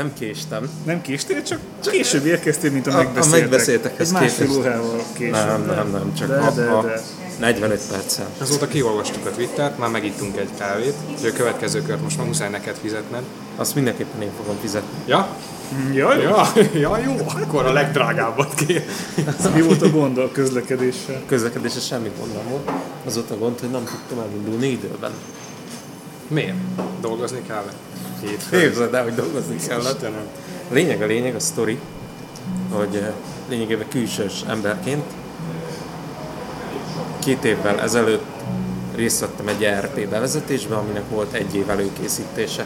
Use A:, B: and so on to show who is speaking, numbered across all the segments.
A: Nem késtem.
B: Nem késtél, csak később érkeztél, mint a,
A: A- a
B: megbeszéltek.
A: megbeszéltekhez
B: Egy másfél
A: képest.
B: órával később.
A: Nem, nem, nem, csak
B: de,
A: ha,
B: de, de.
A: 45 perccel.
C: Azóta kiolvastuk a Twittert, már megittunk egy kávét, úgyhogy a következő kört most már muszáj neked fizetned.
A: Azt mindenképpen én fogom fizetni.
C: Ja?
B: Mm, Jaj,
C: Ja, ja jó, akkor a legdrágábbat kér.
B: mi volt a gond a közlekedéssel?
A: Közlekedésre semmi gond nem volt. Az ott a gond, hogy nem tudtam elindulni időben.
C: Miért? Dolgozni kell? Hétfőn.
A: Képzeld el, hogy dolgozni kellett.
C: Istenem.
A: Lényeg, a lényeg, a sztori, hogy eh, lényegében külsős emberként két évvel ezelőtt részt vettem egy ERP bevezetésben, aminek volt egy év előkészítése.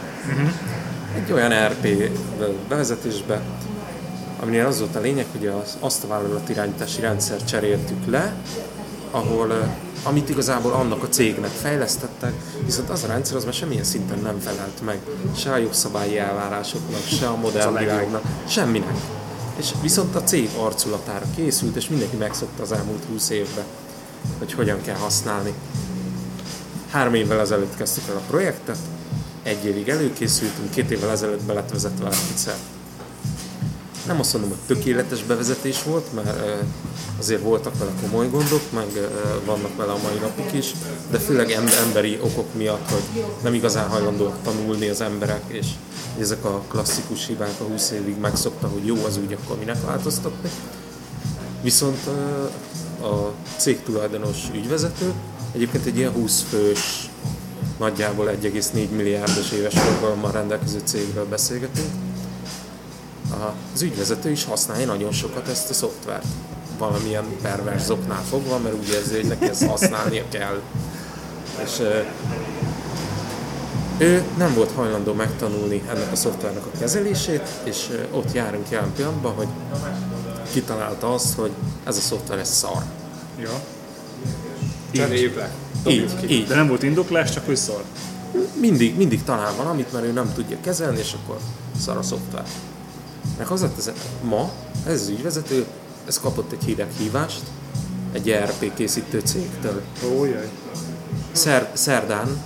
A: Egy olyan RP bevezetésbe, aminél az volt a lényeg, hogy az, azt a vállalatirányítási rendszer cseréltük le, ahol, eh, amit igazából annak a cégnek fejlesztettek, viszont az a rendszer az már semmilyen szinten nem felelt meg, se a jogszabályi elvárásoknak, se a modern világnak, semminek. És viszont a cég arculatára készült, és mindenki megszokta az elmúlt 20 évben, hogy hogyan kell használni. Három évvel ezelőtt kezdtük el a projektet, egy évig előkészültünk, két évvel ezelőtt be lett vezetve a rendszer. Nem azt mondom, hogy tökéletes bevezetés volt, mert ö, azért voltak vele komoly gondok, meg ö, vannak vele a mai napig is, de főleg em- emberi okok miatt, hogy nem igazán hajlandóak tanulni az emberek, és ezek a klasszikus hibák a 20 évig megszokta, hogy jó az úgy, akkor minek változtatni. Viszont ö, a cég tulajdonos ügyvezető, egyébként egy ilyen 20 fős, nagyjából 1,4 milliárdos éves forgalommal rendelkező cégről beszélgetünk, az ügyvezető is használja nagyon sokat ezt a szoftvert. Valamilyen pervers oknál fogva, mert úgy érzi, hogy neki ezt használnia kell. És ő nem volt hajlandó megtanulni ennek a szoftvernek a kezelését, és ott járunk jelen pillanatban, hogy kitalálta azt, hogy ez a szoftver ez szar.
B: Ja.
C: Cseréljük le.
A: Így, így.
B: De nem volt indoklás, csak hogy szar.
A: mindig, mindig talál valamit, mert ő nem tudja kezelni, és akkor szar a szoftver. Meg az lett ez, ma, ez az ügyvezető, ez kapott egy hideg hívást egy ERP készítő cégtől.
B: Ó, jaj.
A: Szer, szerdán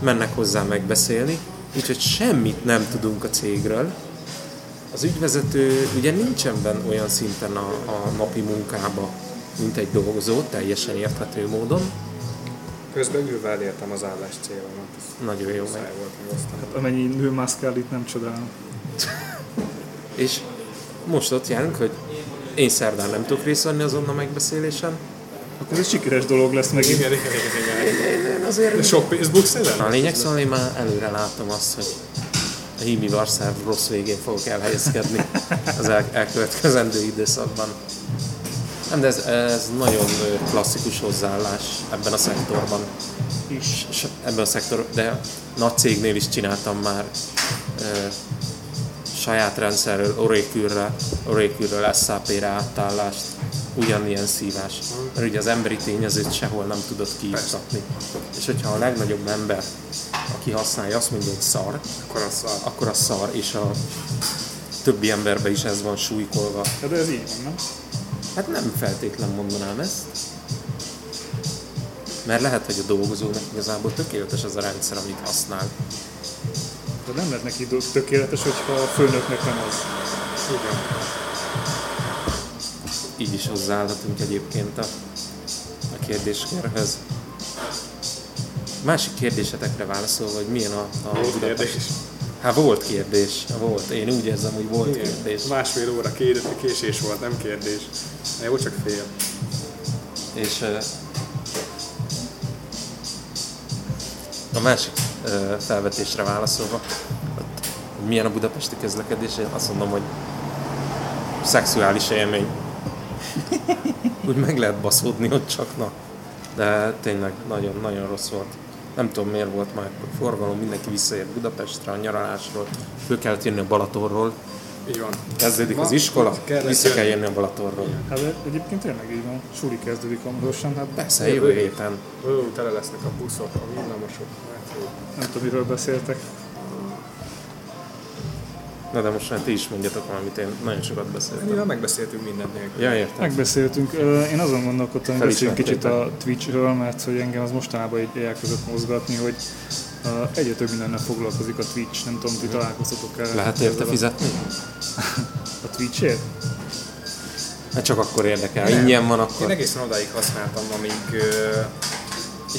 A: mennek hozzá megbeszélni, úgyhogy semmit nem tudunk a cégről. Az ügyvezető ugye nincsen benne olyan szinten a, a napi munkába, mint egy dolgozó, teljesen érthető módon.
C: Közben ülve elértem az állás célomat.
A: Nagyon jó meg.
C: volt aztán.
B: Amennyi nő mászkál itt nem csodálom.
A: És most ott járunk, hogy én szerdán nem tudok részt venni azon a megbeszélésen.
B: Akkor ez sikeres dolog lesz megint.
C: Igen, igen, igen, igen.
A: Én azért...
C: Sok Facebook szelen?
A: A lényeg szóval én már előre látom azt, hogy a hími varszerv rossz végén fogok elhelyezkedni az el- elkövetkezendő időszakban. Nem, de ez, ez nagyon klasszikus hozzáállás ebben a szektorban.
B: Is.
A: És ebben a szektor, de nagy cégnél is csináltam már saját rendszerről, Oracle-re, Oracle-ről SAP-re átállást, ugyanilyen szívás. Mert ugye az emberi tényezőt sehol nem tudod kiiktatni. És hogyha a legnagyobb ember, aki használja, azt mondja, hogy szar,
C: Akkor az szar.
A: akkor az szar, és a többi emberben is ez van súlykolva.
B: Hát de ez így van, nem?
A: Hát nem feltétlen mondanám ezt. Mert lehet, hogy a dolgozónak igazából tökéletes az a rendszer, amit használ.
B: De nem lehet neki tökéletes, hogyha a főnöknek nem az.
C: Igen.
A: Így is hozzáállhatunk egyébként a, a kérdéskörhöz. Másik kérdésetekre válaszolva, hogy milyen a, a
C: Volt
A: Budapest-
C: kérdés.
A: Hát volt kérdés, volt. Én úgy érzem, hogy volt kérdés.
C: Másfél óra kérdés, késés volt, nem kérdés. Jó, csak fél.
A: És a másik felvetésre válaszolva, hogy milyen a budapesti közlekedés, én azt mondom, hogy szexuális élmény. Úgy meg lehet baszódni ott csak, na. De tényleg nagyon-nagyon rossz volt. Nem tudom miért volt már forgalom, mindenki visszaért Budapestre a nyaralásról, föl kellett jönni a Balatonról,
C: Így van.
A: kezdődik az
C: Ma-
A: iskola,
C: kellett
A: vissza kell
C: jönni.
A: a Balatonról.
B: Hát de egyébként tényleg így van. Suli kezdődik hamarosan, hát
A: Persze, jövő héten.
C: Ó, tele lesznek a buszok, a villamosok.
B: Nem tudom, miről beszéltek.
A: Na de most már ti is mondjatok valamit, én nagyon sokat beszéltem.
C: Mivel megbeszéltünk mindent nélkül.
A: Ja, értem.
B: Megbeszéltünk. Én azon gondolkodtam, hogy beszéljünk kicsit a Twitchről, mert hogy engem az mostanában így elkezdett mozgatni, hogy egyre több mindennel foglalkozik a Twitch, nem tudom, ti találkoztatok el.
A: Lehet érte fizetni?
B: A Twitchért?
A: Hát csak akkor érdekel. Ha ingyen van,
C: Én
A: akkor...
C: egészen odáig használtam, amíg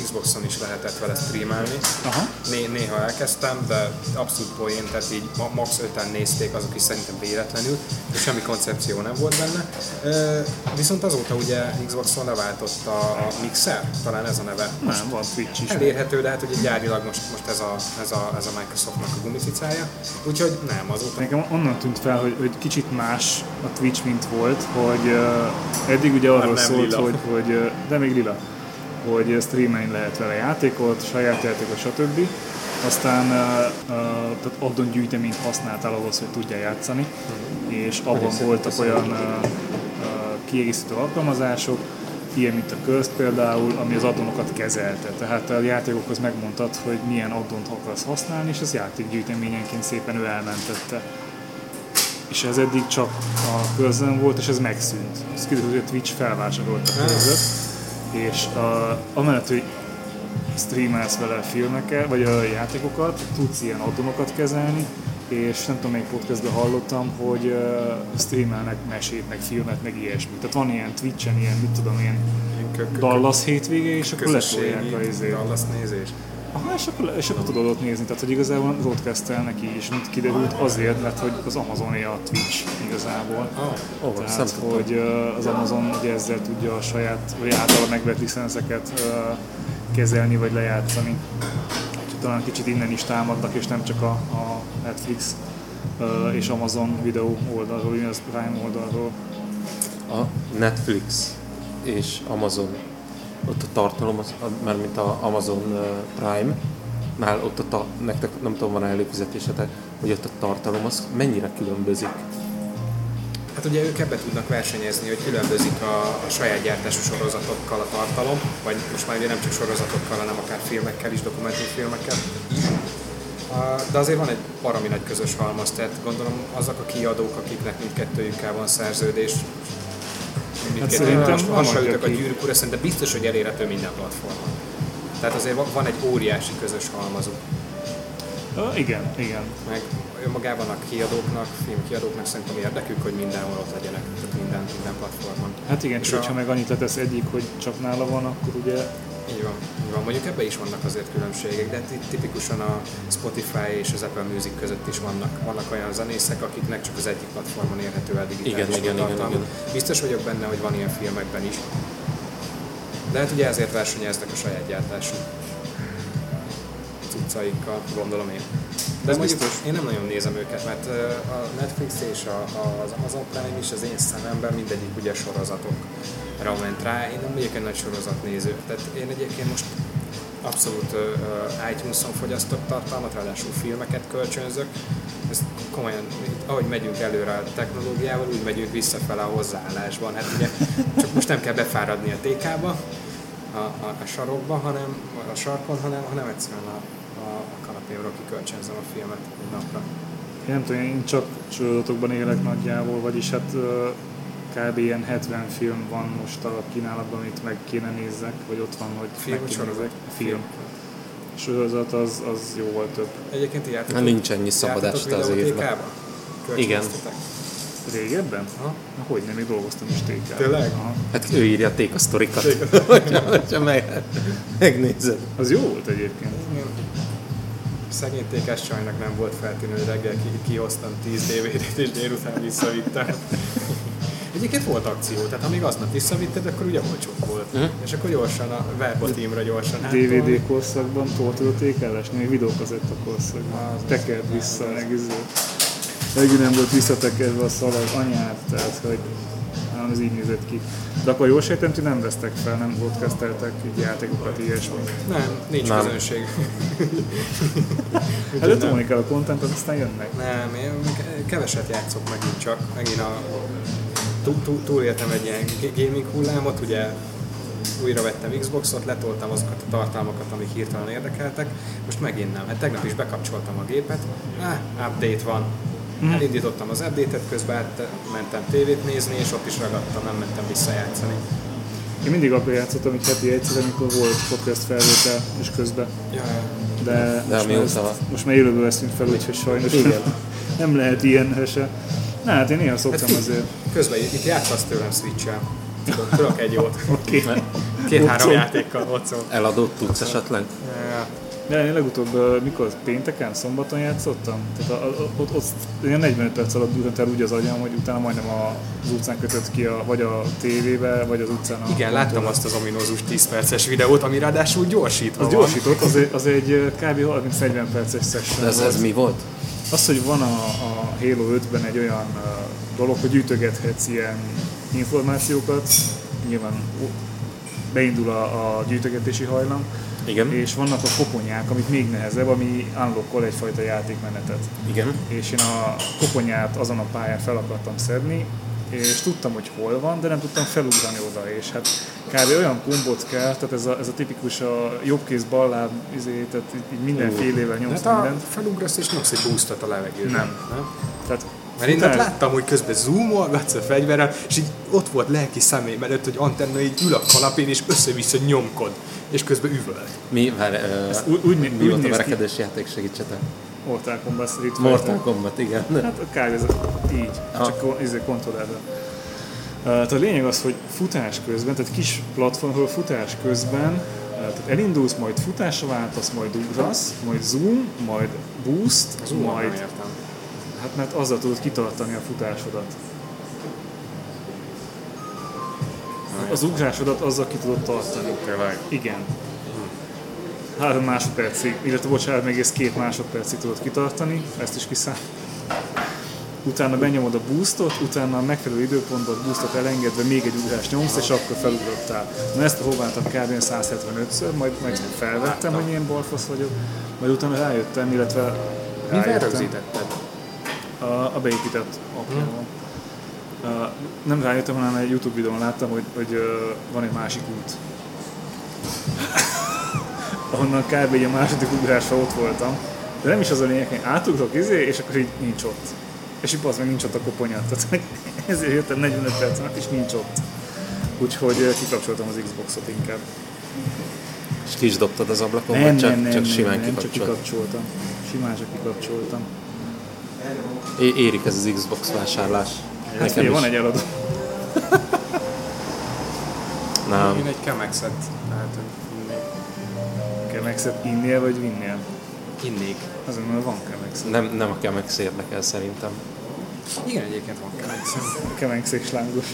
C: Xboxon is lehetett vele streamelni.
B: Aha.
C: Né- néha elkezdtem, de abszolút poén, tehát így ma- max 5 nézték, azok is szerintem véletlenül, és semmi koncepció nem volt benne. Ö, viszont azóta ugye Xboxon leváltott a, a Mixer, talán ez a neve.
B: Nem, van Twitch is.
C: Elérhető, de hát ugye gyárilag most, most ez, a, ez, a, ez a Microsoftnak a gumicicája. Úgyhogy nem, azóta
B: Nekem onnan tűnt fel, hogy, hogy kicsit más a Twitch, mint volt, hogy uh, eddig ugye arról
C: nem
B: szólt,
C: lila.
B: hogy, hogy uh, de még lila, hogy streamelni lehet vele játékot, saját játékot, stb. Aztán uh, tehát addon gyűjteményt használtál ahhoz, hogy tudjál játszani, és abban voltak olyan uh, kiegészítő alkalmazások, ilyen, mint a Curse például, ami az addonokat kezelte. Tehát a játékokhoz megmondtad, hogy milyen addont akarsz használni, és az játékgyűjteményenként szépen ő elmentette. És ez eddig csak a közön volt, és ez megszűnt. Ez kiderült, hogy a Twitch felvásárolta a közöt, és a, amellett, hogy streamelsz vele filmeket, vagy a játékokat, tudsz ilyen addonokat kezelni, és nem tudom, melyik podcastben hallottam, hogy uh, streamelnek mesét, meg filmet, meg ilyesmit. Tehát van ilyen Twitchen, ilyen, mit tudom, ilyen Dallas hétvége, és akkor letolják a izét.
C: Dallas nézés.
B: Aha, és akkor, és akkor tudod ott nézni, tehát hogy igazából broadcastelnek így is, mint kiderült, azért, mert hogy az Amazoné a Twitch igazából.
A: Ezt nem
B: Tehát, hogy az Amazon ugye ezzel tudja a saját, vagy általa megvett licenszeket kezelni, vagy lejátszani. Úgyhogy talán kicsit innen is támadnak, és nem csak a, a Netflix és Amazon videó oldalról, az Prime oldalról.
A: A Netflix és Amazon, ott a tartalom, az, a- mármint a Amazon Prime, nál ott a ta, nektek nem tudom, van-e előfizetésetek, hogy ott a tartalom az mennyire különbözik.
C: Hát ugye ők ebbe tudnak versenyezni, hogy különbözik a, a saját gyártású sorozatokkal a tartalom, vagy most már ugye nem csak sorozatokkal, hanem akár filmekkel is, dokumentumfilmekkel is. De azért van egy parami nagy közös halmaz, tehát gondolom azok a kiadók, akiknek mindkettőjükkel van szerződés, mindkettőjükkel
B: szerintem
C: hasonlítok a gyűrűk ura, szerintem biztos, hogy elérhető minden platformon. Tehát azért van- egy óriási közös halmazuk.
B: Ö, igen, igen.
C: meg önmagában a kiadóknak, filmkiadóknak szerintem érdekük, hogy mindenhol ott legyenek, tehát minden, minden platformon.
B: Hát igen,
C: És
B: csak
C: a-
B: ha meg annyit letesz egyik, hogy csak nála van, akkor ugye
C: Így van, így van. Mondjuk ebben is vannak azért különbségek, de ti- tipikusan a Spotify és az Apple Music között is vannak, vannak olyan zenészek, akiknek csak az egyik platformon érhető el digitális
A: Igen, igen, igen, igen.
C: Biztos vagyok benne, hogy van ilyen filmekben is. De hát ugye ezért versenyeznek a saját gyártású cuccaikkal, gondolom én. De
B: Ez
C: mondjuk
B: biztos.
C: én nem nagyon nézem őket, mert a Netflix és a, az Amazon Prime is az én szememben mindegyik ugye sorozatokra ment rá. Én nem vagyok egy nagy sorozatnéző. Tehát én egyébként most abszolút ö, iTunes-on fogyasztok tartalmat, ráadásul filmeket kölcsönzök. Ez komolyan, ahogy megyünk előre a technológiával, úgy megyünk visszafele a hozzáállásban. Hát ugye csak most nem kell befáradni a TK-ba, a, a, a sarokba, hanem a sarkon, hanem, hanem egyszerűen a, a, a kanapémról kikölcsönzöm a filmet egy napra.
B: Én nem tudom, én csak sorozatokban élek nagyjából, vagyis hát kb. ilyen 70 film van most a kínálatban, amit meg kéne nézzek, vagy ott van, hogy
C: Film
B: meg kéne nézzek. Film. A sorozat az, az jóval több.
C: Egyébként ti jártatok,
A: Hát nincs ennyi szabad este az évben. Igen.
B: Régebben?
C: Aha.
B: Na, hogy nem, még dolgoztam is tékában.
C: Tényleg?
B: Aha.
A: Hát ő írja a téka sztorikat, hogyha meg, megnézed.
B: Az jó volt egyébként.
C: Igen. Szegény tékás csajnak nem volt feltűnő, hogy reggel ki, kihoztam 10 DVD-t és délután visszavittem. Egyébként volt akció, tehát amíg aznap visszavitted, akkor ugye olcsó volt.
A: Mhm.
C: És akkor gyorsan a verbatimra gyorsan hát
B: DVD korszakban a tékázás, még videókazetta korszakban.
C: Az-
B: Tekert vissza, meg izé. Nem volt visszatekerve a szalag anyát, tehát hogy nem, ez így nézett ki. De akkor jól sejtem, ti nem vesztek fel, nem podcasteltek így játékokat, ilyesmi.
C: Nem, nincs
A: Nem.
C: közönség.
B: Hát tolni kell a kontentet, aztán jönnek.
C: Nem, én ke- keveset játszok megint csak. Megint a, túl, túl, túléltem egy ilyen gaming hullámot, ugye újra vettem Xboxot, letoltam azokat a tartalmakat, amik hirtelen érdekeltek, most megint nem. Hát tegnap is bekapcsoltam a gépet, ah, update van. Elindítottam az update-et, közben mentem tévét nézni, és ott is ragadtam, nem mentem visszajátszani.
B: Én mindig akkor játszottam, hogy heti egyszer, amikor volt podcast felvétel és közben.
C: Ja,
B: De,
A: De
B: most, már ezt, most már élőből veszünk fel, úgyhogy sajnos
A: Igen.
B: nem lehet ilyen se. Na hát én néha szoktam
C: Hát
B: azért.
C: közben itt játszasz tőlem Switch-el. Tudok, tudok egy jót. Két-három játékkal, otthon.
A: Eladót tudsz esetleg?
C: Ja.
B: De én legutóbb, mikor pénteken, szombaton játszottam, tehát a, a, ott, ott ilyen 45 perc alatt durrant el úgy az agyam, hogy utána majdnem az utcán kötött ki, a, vagy a tévébe, vagy az utcán a
C: Igen, láttam azt az ominózus 10 perces videót, ami ráadásul gyorsítva
B: Az
C: van.
B: gyorsított, az egy, az egy kb. 30-40 perces session
A: De ez, ez mi volt?
B: Az, hogy van a, a Halo 5-ben egy olyan dolog, hogy gyűjtögethetsz ilyen információkat, nyilván beindul a, a gyűjtögetési hajlam,
A: Igen.
B: és vannak a koponyák, amik még nehezebb, ami unlockol egyfajta játékmenetet.
A: Igen.
B: És én a koponyát azon a pályán fel akartam szedni, és tudtam, hogy hol van, de nem tudtam felugrani oda, és hát kb. olyan kombot kell, tehát ez a, ez a tipikus a jobbkéz balláb, izé, tehát így- mindenfélével nyomsz
C: Hát
B: mindent.
C: felugrasz és nyomsz egy boostot a levegőben.
B: Nem.
C: nem?
B: Tehát
C: Mert én ott láttam, hogy közben zoomolgatsz a fegyverrel, és így ott volt lelki személy előtt, hogy Antenna így ül a kanapén, és össze-vissza nyomkod, és közben üvöl.
A: Mi, várj, ö,
B: úgy- úgy né-
A: mi
B: úgy
A: volt a
B: néz ki.
A: verekedős játék, segítsetek?
B: Mortal Kombat Street Fighter.
A: Mortal Kombat, igen.
B: Hát kb. ez így,
A: Aha.
B: csak izé, kontrollerben. Uh, tehát a lényeg az, hogy futás közben, tehát kis platformról futás közben, uh, tehát elindulsz, majd futásra váltasz, majd ugrasz, majd zoom, majd boost,
C: Az
B: majd... Hát mert azzal tudod kitartani a futásodat. Az ugrásodat azzal ki tudod tartani.
C: Tényleg.
B: Igen. Három másodpercig, illetve bocsánat, még ez két másodpercig tudod kitartani, ezt is kiszám. Utána benyomod a boostot, utána a megfelelő időpontban boostot elengedve még egy ugrást nyomsz, és akkor felugrottál. Na ezt próbáltam kb. 175-ször, majd meg felvettem, hogy milyen balfasz vagyok, majd utána rájöttem, illetve
C: Mivel rögzítetted?
B: A, a beépített apjával. Uh, nem rájöttem, hanem egy YouTube videón láttam, hogy, hogy uh, van egy másik út. Ahonnan kb. egy a második ugrásra ott voltam. De nem is az a lényeg, hogy átugrok izé, és akkor így nincs ott. És így az meg nincs ott a koponya. Tehát ezért jöttem 45 percen, át, és nincs ott. Úgyhogy uh, kikapcsoltam az Xboxot inkább.
A: És ki is dobtad az ablakon,
B: Nem,
A: vagy csak,
B: nem, nem,
A: csak
B: nem,
A: simán
B: nem, csak
A: kikapcsolt?
B: kikapcsoltam. Simán csak kikapcsoltam.
A: É- érik ez az Xbox vásárlás.
B: Hát figyelj, van egy eladó.
A: Nem,
C: Én egy Chemexet lehet, hogy innék.
B: Innél vagy vinnél?
C: Innék.
B: Azért, mert van Chemex.
A: nem, nem a Chemex érdekel szerintem.
C: Igen, egyébként van Chemexem.
B: Chemex és lángos.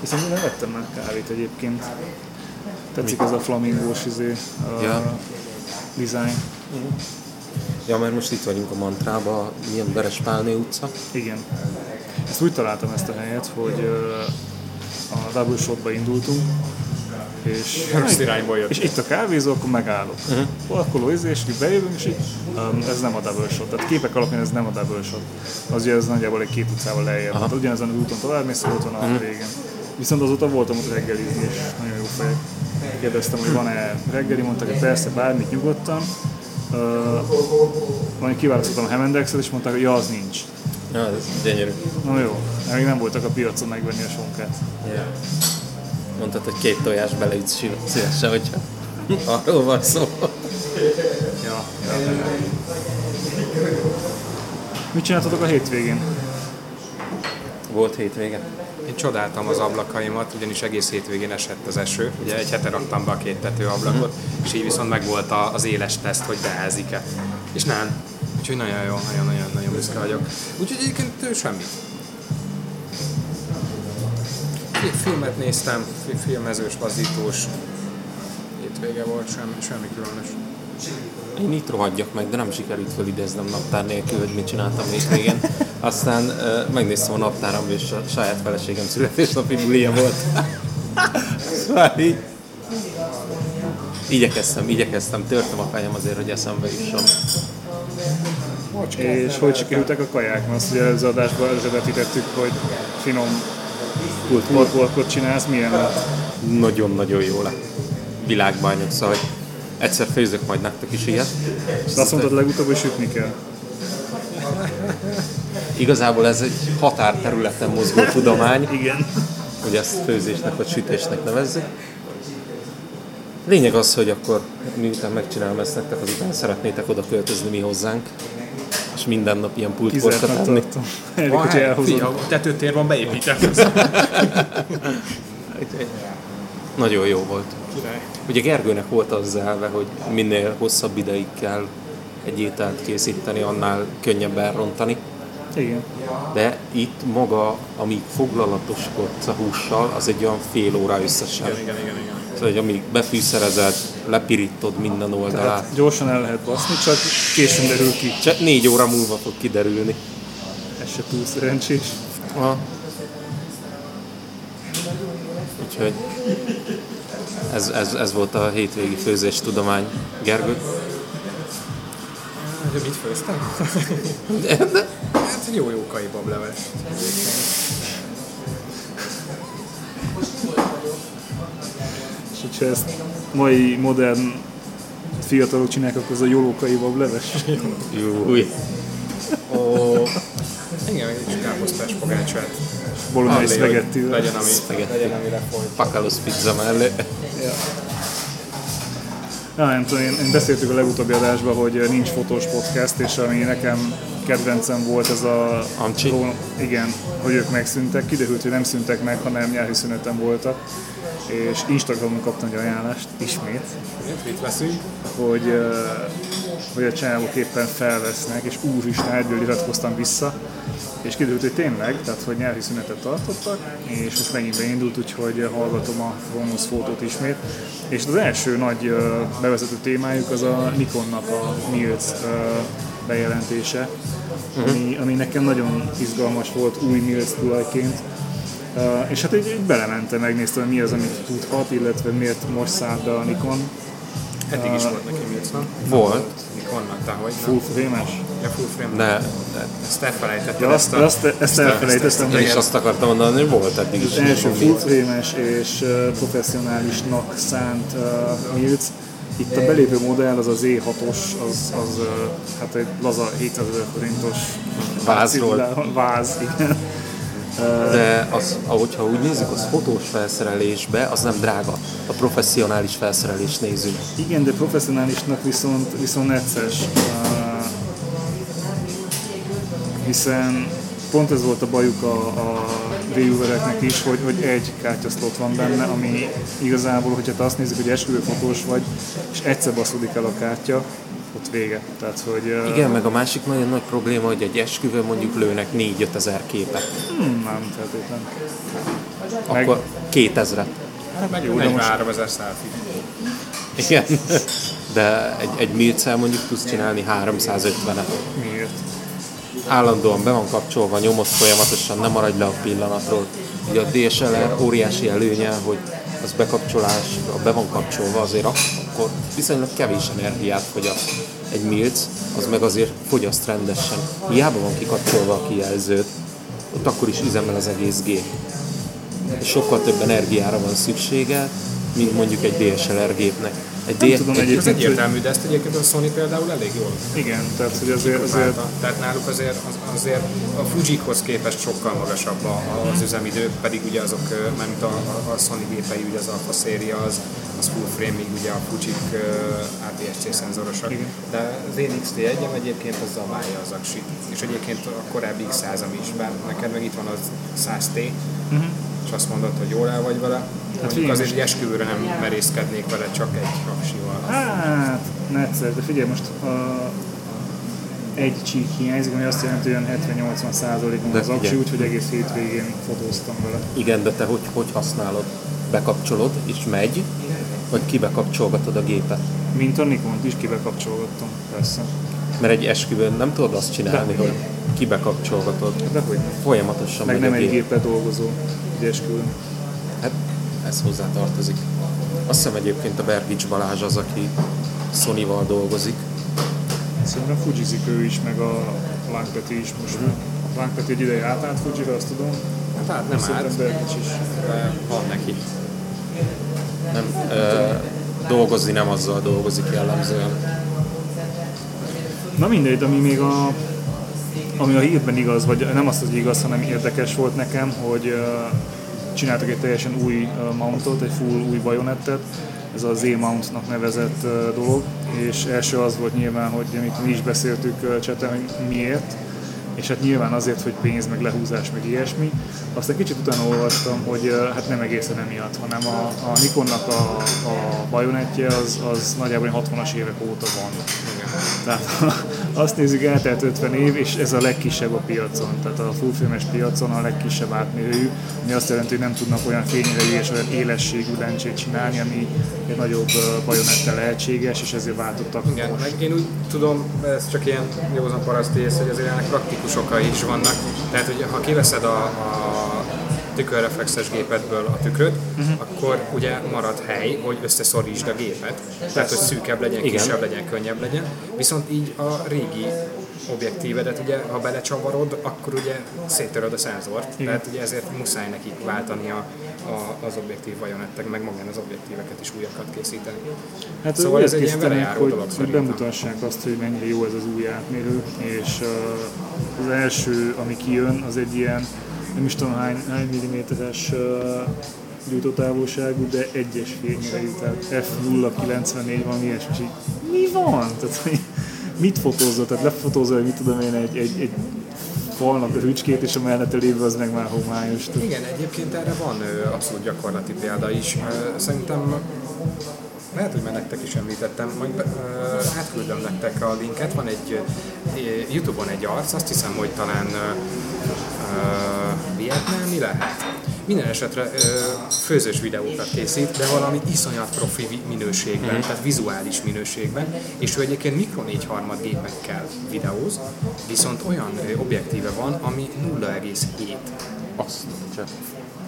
B: Viszont én nem vettem már kávét egyébként. Tetszik ez a flamingós izé, a
A: Ja.
B: design.
A: Ja, mert most itt vagyunk a Mantrába, milyen Verespálné utca.
B: Igen. Ezt úgy találtam ezt a helyet, hogy a double shotba indultunk, és,
C: Rossz irányból jött.
B: és itt a kávézó, akkor megállok. Uh-huh. Parkoló izé, és bejövünk, és így, um, ez nem a double shot. Tehát képek alapján ez nem a double shot. Az ugye ez nagyjából egy két utcával lejjebb. Tehát ugyanezen az úton tovább mész, ott van a uh-huh. régen. Viszont azóta voltam ott reggelizni, és nagyon jó fejek. Kérdeztem, hogy van-e reggeli, mondták, hogy persze, bármit nyugodtan. Uh, majd kiválasztottam a Hemendexet, és mondták, hogy ja, az nincs.
A: Ja, ez gyönyörű.
B: Na jó, még nem voltak a piacon megvenni a sonkát.
A: Yeah. Mondtad, hogy két tojás beleütsz szí- szívesen, hogyha arról van szó.
B: Ja, ja. Mit csináltatok a hétvégén?
A: Volt hétvége.
C: Én csodáltam az ablakaimat, ugyanis egész hétvégén esett az eső. Ugye egy hete raktam be a két tetőablakot, és így viszont megvolt az éles teszt, hogy beázik-e. És nem. Úgyhogy nagyon jó, nagyon-nagyon-nagyon büszke vagyok. Úgyhogy egyébként. Fi- Filmet néztem, fi- filmezős, lazítós. Hétvége volt, semmi, semmi különös.
A: Én itt rohadjak meg, de nem sikerült felidéznem naptár nélkül, hogy mit csináltam hétvégén. Aztán uh, megnéztem a naptáram, és a saját feleségem születésnapi bulia volt. Szóval így, igyekeztem, igyekeztem, törtem a fejem azért, hogy eszembe jusson.
B: És hogy sikerültek a kaják? Mert azt ugye előző adásban előzettítettük, hogy finom kultporkot csinálsz, milyen lett?
A: Nagyon-nagyon jó lett. Világbajnok, szóval egyszer főzök majd nektek is ilyet.
B: De azt mondtad legutóbb, hogy sütni kell.
A: Igazából ez egy határterületen mozgó tudomány,
B: Igen.
A: hogy ezt főzésnek vagy sütésnek nevezzük. Lényeg az, hogy akkor miután megcsinálom ezt nektek, azután szeretnétek oda költözni mi hozzánk, és minden nap ilyen pultportra tenni.
B: Erik, hogy elhozom.
C: tetőtér van beépítve.
A: Nagyon jó volt.
C: Király.
A: Ugye Gergőnek volt az elve, hogy minél hosszabb ideig kell egy ételt készíteni, annál könnyebb elrontani.
B: Igen.
A: De itt maga, amíg foglalatoskodsz a hússal, az egy olyan fél óra összesen.
C: Igen, igen, igen, igen.
A: Szóval, hogy amíg befűszerezed, lepirítod minden oldalát.
B: Tehát gyorsan el lehet baszni, csak későn derül ki.
A: Csak négy óra múlva fog kiderülni.
B: Ez se túl szerencsés.
A: Aha. Úgyhogy ez, ez, ez volt a hétvégi főzés tudomány. Gergő?
C: Mit főztem? Hát jó jó kai bableves.
B: És hogyha ezt mai modern fiatalok csinálják, akkor az a jólókai bableves.
A: Jó.
C: Ó, igen, egy káposztás pogácsát.
B: Bolognese
C: hogy
B: spagettivel.
C: Legyen, ami,
A: Spagetti.
C: legyen, amire folyt.
A: Pakalos pizza mellé.
B: Ja. Ja, nem tudom, én, én beszéltük a legutóbbi adásban, hogy nincs fotós podcast, és ami nekem kedvencem volt ez a...
A: Amcsi?
B: Ró- Igen, hogy ők megszűntek. Kiderült, hogy nem szűntek meg, hanem nyári szüneten voltak. És Instagramon kaptam egy ajánlást, ismét,
C: Mit, veszünk?
B: hogy, hogy a csávok éppen felvesznek, és úristen, egyből iratkoztam vissza, és kiderült, hogy tényleg, tehát hogy nyári szünetet tartottak, és most megint beindult, úgyhogy hallgatom a Vonus fotót ismét. És az első nagy bevezető témájuk az a Nikonnak a Mills bejelentése, ami, ami nekem nagyon izgalmas volt új Mills tulajként. Uh, és hát így, így belementem, megnéztem, hogy mi az, amit tudhat, illetve miért most szállt be a Nikon.
C: Eddig is volt neki Mills, nem?
A: Volt,
C: Nikonnak, te hogy
B: Full frame-es?
C: Ja, full frame.
A: de, de
C: Ezt elfelejtetted.
B: Ja, azt,
C: a-
B: azt, ezt elfelejtettem.
A: én is azt akartam mondani, hogy volt eddig is.
B: Az első full frame-es és uh, professzionálisnak szánt uh, Mills. Itt a belépő modell az az E6-os, az, az hát egy laza 700 ezer forintos
A: Vázról.
B: Váz, igen.
A: De az, ahogyha úgy nézzük, az fotós felszerelésbe, az nem drága. A professzionális felszerelést nézzük.
B: Igen, de professzionálisnak viszont, viszont necces. Hiszen pont ez volt a bajuk a, a reviewereknek is, hogy, hogy egy kártyaszlot van benne, ami igazából, hogyha te azt nézzük, hogy esküvőfotós vagy, és egyszer baszódik el a kártya, ott vége. Tehát, hogy uh,
A: Igen, meg a másik nagyon nagy probléma, hogy egy esküvőn mondjuk lőnek 4-5 ezer képet.
B: hmm, nem feltétlen. Meg-
A: Akkor 2000
C: Hát meg
B: Jó, de most-
C: 43 ezer selfie.
A: Igen. De egy, egy milcel mondjuk tudsz csinálni 350-et. Állandóan be van kapcsolva, nyomod folyamatosan, nem maradj le a pillanatról. Ugye a DSLR óriási előnye, hogy az bekapcsolás, ha be van kapcsolva, azért ak- akkor viszonylag kevés energiát fogyaszt. Egy milc, az meg azért fogyaszt rendesen. Hiába van kikapcsolva a kijelzőt, ott akkor is üzemel az egész gép. Sokkal több energiára van szüksége, mint mondjuk egy DSLR gépnek. Egy
B: Nem
A: D-
B: tudom,
A: egy-
C: Ez
B: egyébként,
C: egyértelmű, de ezt egyébként a Sony például elég jól
B: igen, tehát hogy azért, azért.
C: Tehát náluk azért, az, azért a Fujikhoz képest sokkal magasabb a, az üzemidő, pedig ugye azok, mármint a, a, a Sony gépei, ugye az Alpha széria, az, az full frame, míg ugye a Fujik uh, APS-C szenzorosak.
B: Igen.
C: De az én XT1-em egyébként az zabálja az aksit. És egyébként a korábbi x 100 is, bár neked meg itt van az 100T, uh-huh. és azt mondod, hogy jól el vagy vele. Hát Mondjuk
B: figyelj,
C: azért egy esküvőre nem merészkednék vele csak egy aksival.
B: Hát, necces, de figyelj most uh, egy csík hiányzik, ami azt jelenti, hogy olyan 70-80 százalékon
A: De
B: az aksi, úgyhogy egész hétvégén fotóztam vele.
A: Igen, de te hogy, hogy használod? Bekapcsolod és megy, vagy kibekapcsolgatod a gépet?
B: Mint a Nikont is kibekapcsolgattam, persze.
A: Mert egy esküvőn nem tudod azt csinálni, hogy kibekapcsolgatod.
B: De hogy
A: Folyamatosan
B: meg nem
A: a
B: egy
A: gép.
B: géppel dolgozó, egy esküvőn.
A: Ez hozzá tartozik. Azt hiszem egyébként a Bergics Balázs az, aki Sony-val dolgozik.
B: Szerintem Fujizik ő is, meg a Langpeti is most. A Langpeti egy ideje átállt Fujira, azt tudom.
C: Hát át, nem
B: Szerintem
C: át,
B: Bergics is.
C: de van neki.
A: Nem, ö, dolgozni nem azzal dolgozik jellemzően.
B: Na mindegy, ami még a ami a hírben igaz, vagy nem azt, hogy igaz, hanem érdekes volt nekem, hogy csináltak egy teljesen új mountot, egy full új bajonettet, ez a Z-mountnak nevezett dolog, és első az volt nyilván, hogy amit mi is beszéltük cseten, hogy miért, és hát nyilván azért, hogy pénz, meg lehúzás, meg ilyesmi. Aztán kicsit utána olvastam, hogy hát nem egészen emiatt, hanem a, a Nikonnak a, a bajonettje az, az nagyjából 60-as évek óta van. Tehát azt nézzük, eltelt 50 év, és ez a legkisebb a piacon. Tehát a fullfilmes piacon a legkisebb átmérőjű, ami azt jelenti, hogy nem tudnak olyan fényerejű és olyan élességű lencsét csinálni, ami egy nagyobb bajonettel lehetséges, és ezért váltottak.
C: Igen, meg én úgy tudom, ez csak ilyen józan paraszti ész, hogy azért ennek praktikus okai is vannak. Tehát, hogy ha kiveszed a, a tükörreflexes gépedből a tükröt, uh-huh. akkor ugye marad hely, hogy összeszorítsd a gépet. Tehát, hogy szűkebb legyen, Igen. kisebb legyen, könnyebb legyen. Viszont így a régi objektívedet, ugye, ha belecsavarod, akkor ugye széttöröd a szenzort. Igen. Tehát ugye ezért muszáj nekik váltani a, a, az objektív vajonettek, meg magán az objektíveket is újakat készíteni.
B: Hát szóval ez egy ilyen velejáró dolog hogy bemutassák azt, hogy mennyire jó ez az új átmérő, és uh, az első, ami kijön, az egy ilyen nem is tudom hány, hány milliméteres gyújtótávolságú, de egyes fényre jut, tehát F094 van ilyesmi, mi van? Tehát, mit fotózott? Tehát lefotózol, hogy mit tudom én, egy, egy, egy falnak a rücskét, és a mellette lévő az meg már homályos.
C: Igen, egyébként erre van abszolút gyakorlati példa is. Szerintem lehet, hogy már nektek is említettem, majd uh, átküldöm nektek a linket, van egy uh, Youtube-on egy arc, azt hiszem, hogy talán uh, vietnámi lehet. Minden esetre uh, főzős videókat készít, de valami iszonyat profi minőségben, mm. tehát vizuális minőségben, és ő egyébként mikro 4 harmad gépekkel videóz, viszont olyan uh, objektíve van, ami 0,7.
A: Azt csak.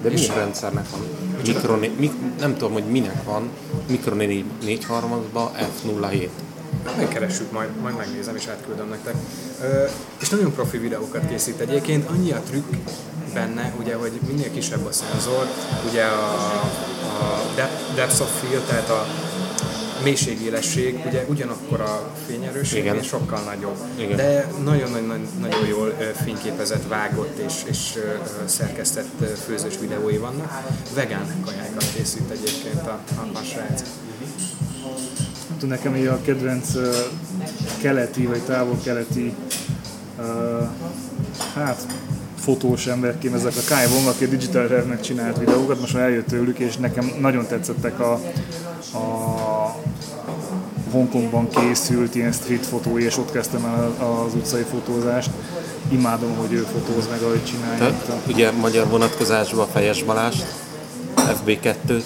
A: De és milyen rendszernek van? Mikro, mik, nem tudom, hogy minek van Mikro 4 harmadba F07.
C: Megkeressük, majd, majd megnézem és átküldöm nektek. Ö, és nagyon profi videókat készít egyébként, annyi a trükk benne, ugye, hogy minél kisebb a szenzor, ugye a, a depth of field, tehát a mélységélesség ugye ugyanakkor a fényerőség, Igen. és sokkal nagyobb. Igen. De nagyon-nagyon jól fényképezett, vágott és, és szerkesztett főzős videói vannak. Vegán kajákat készít egyébként a, a, a srác.
B: Nekem a kedvenc uh, keleti vagy távol-keleti uh, hát fotós emberként, ezek a Kai Wong, aki a Digital Revnek csinált videókat, most már eljött tőlük, és nekem nagyon tetszettek a, a Hongkongban készült ilyen street fotói, és ott kezdtem el az utcai fotózást. Imádom, hogy ő fotóz meg, ahogy csinálja. Tehát,
A: ugye magyar vonatkozásban Fejes Balázs, FB2-t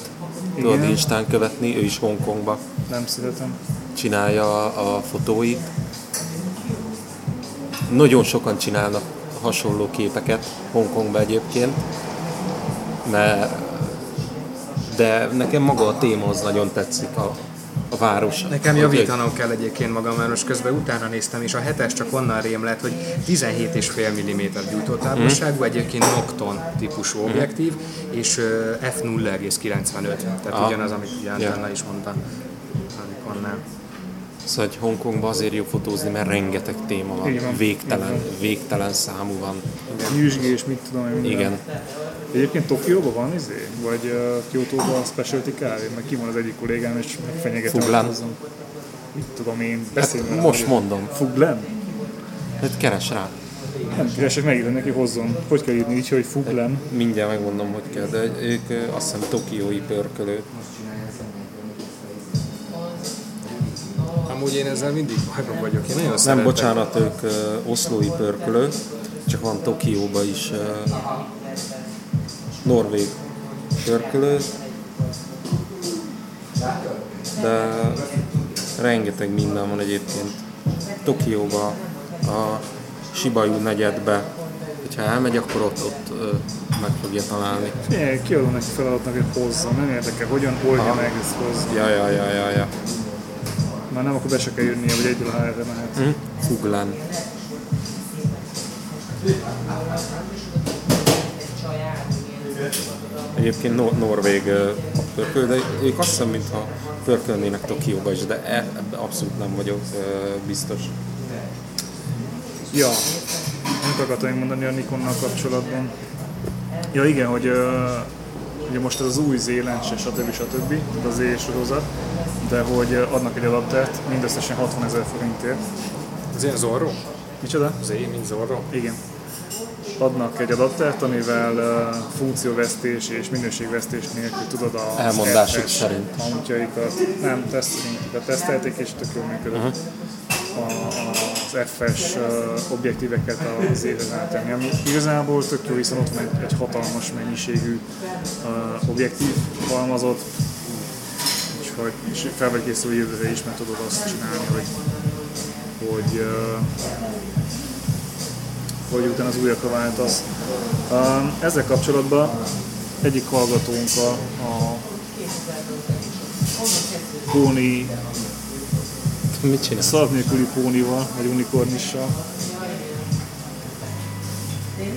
A: tudod Instán követni, ő is Hongkongba.
B: Nem szeretem.
A: Csinálja a fotóit. Nagyon sokan csinálnak hasonló képeket Hongkongba egyébként, mert de nekem maga a téma az nagyon tetszik, a, a város.
C: Nekem javítanom kell egyébként magam, mert most közben utána néztem, és a hetes csak onnan rém lett, hogy 17,5 mm gyújtótávolságú, mm. egyébként Nocton típusú mm. objektív, és f0,95, tehát ah. ugyanaz, amit ugye ja. is mondtam. Nikonnál.
A: Szóval hogy Hongkongban azért jó fotózni, mert rengeteg téma van, van. végtelen, Igen. végtelen számú van.
B: Nyűsgés, mit tudom én.
A: Igen.
B: Egyébként Tokióban van izé? Vagy uh, Kyoto-ban specialty kávé? Meg ki van az egyik kollégám, és megfenyegetem.
A: Fuglen.
B: Mit tudom én, beszélni hát,
A: Most mondom.
B: Fuglen?
A: Hát keres rá.
B: Nem keresek, megírom neki, hozzon. Hogy kell írni így, hogy Fuglen?
A: Mindjárt megmondom, hogy kell, de ők azt hiszem Tokiói pörkölő.
C: Amúgy én ezzel mindig bajban vagyok. Én nagyon
A: Nem, szeretek. bocsánat, ők uh, oszlói pörkölő, csak van Tokióba is uh, norvég pörkölő, de rengeteg minden van egyébként. Tokióba, a Shibayu negyedbe, hogyha elmegy, akkor ott, ott uh, meg fogja találni.
B: Figyelj, kiadom neki feladatnak, hogy hozza, nem érdekel, hogyan oldja meg ezt hozzá.
A: Ja, ja, ja, ja, ja.
B: Már nem, akkor be se kell jönnie, hogy egyből a HR-re mehet.
A: Mm. Fuglán. Egyébként no- norvég pörköl, de ők azt hiszem, mintha pörkölnének Tokióba is, de e- ebbe abszolút nem vagyok biztos.
B: Ja, mit akartam mondani a Nikonnal kapcsolatban? Ja igen, hogy ugye most ez az új Zéland, stb. stb. tehát az E sorozat, de hogy adnak egy adaptert mindösszesen 60 ezer forintért.
C: Az ilyen Zorro?
B: Micsoda?
C: Az én, mint Zorro?
B: Igen. Adnak egy adaptert, amivel uh, funkcióvesztés és minőségvesztés nélkül tudod a
A: Elmondásuk szerint.
B: mountjaikat, nem, tesztjaikat tesztelték és tök jól működött. Uh-huh. A, az FS uh, objektíveket az éven áttenni, ami igazából tök jó, hiszen ott van egy, egy hatalmas mennyiségű uh, objektív halmazott, úgyhogy és fel vagy készül jövőre is, mert tudod azt csinálni, hogy, hogy uh, hogy utána az újakra váltasz. Ezzel kapcsolatban egyik hallgatónk a, a Póni,
A: Mit csinál?
B: szarv nélküli pónival, vagy unikornissal.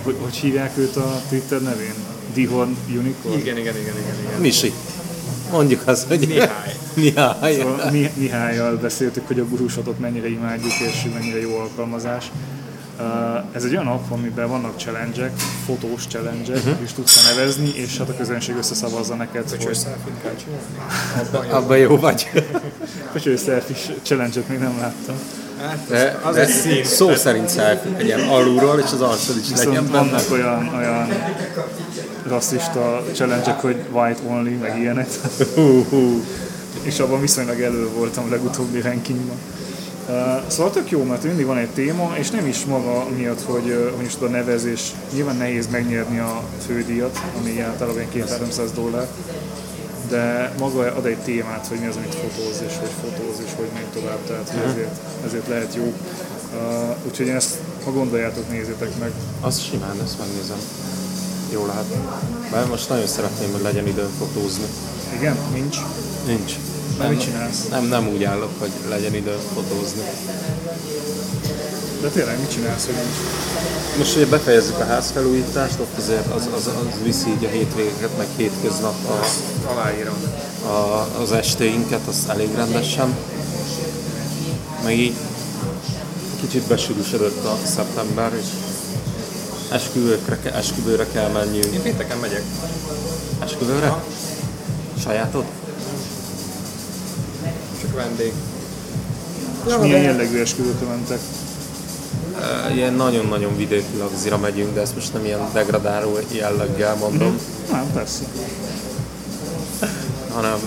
B: Hogy, hogy hívják őt a Twitter nevén? Dihorn Unicorn?
C: Igen, igen, igen, igen, igen.
A: Misi. Mondjuk azt, hogy...
C: Mihály.
A: Mihály.
B: Szóval Mi, Mihályjal beszéltük, hogy a gurúsotot mennyire imádjuk, és mennyire jó alkalmazás. Uh, ez egy olyan app, amiben vannak challenge fotós challenge uh-huh. is tudsz nevezni, és hát a közönség összeszavazza neked,
C: Hogy
B: hogy
C: csinálni? Abban jó.
A: Abban jó vagy.
B: Pöcső selfie challenge még nem láttam.
C: Hát,
A: De,
C: az,
A: de
C: szín.
A: szó szerint selfie legyen alulról, és az arcod is legyen benne.
B: vannak olyan, olyan rasszista challenge hogy white only, meg ilyenek. És abban viszonylag elő voltam a legutóbbi rankingban. Uh, szóval tök jó, mert mindig van egy téma, és nem is maga miatt, hogy, hogy is a nevezés, nyilván nehéz megnyerni a fődíjat, ami általában ilyen 200-300 dollár, de maga ad egy témát, hogy mi az, amit fotóz, és hogy fotóz, és hogy megy tovább, tehát hogy ezért, ezért lehet jó. Uh, úgyhogy én ezt, ha gondoljátok, nézzétek meg.
A: Azt simán, ezt megnézem. Jó lehet. Bár most nagyon szeretném, hogy legyen időm fotózni.
B: Igen? Nincs?
A: Nincs.
B: Na, mit csinálsz?
A: Nem, nem úgy állok, hogy legyen időm fotózni.
B: De tényleg mit csinálsz, hogy nincs?
A: Most ugye befejezzük a házfelújítást, ott azért az, az, az viszi így a hétvégeket, meg hétköznap a,
C: Aláírom.
A: a, az estéinket, az elég rendesen. Meg így kicsit besűrűsödött a szeptember, és esküvőkre, esküvőre kell menjünk.
C: Én pénteken megyek.
A: Esküvőre? Sajátod?
C: Csak vendég.
B: És milyen jellegű esküvőkre mentek?
A: Ilyen nagyon-nagyon vidéki lagzira megyünk, de ezt most nem ilyen degradáló jelleggel mondom,
B: Nem, persze.
A: hanem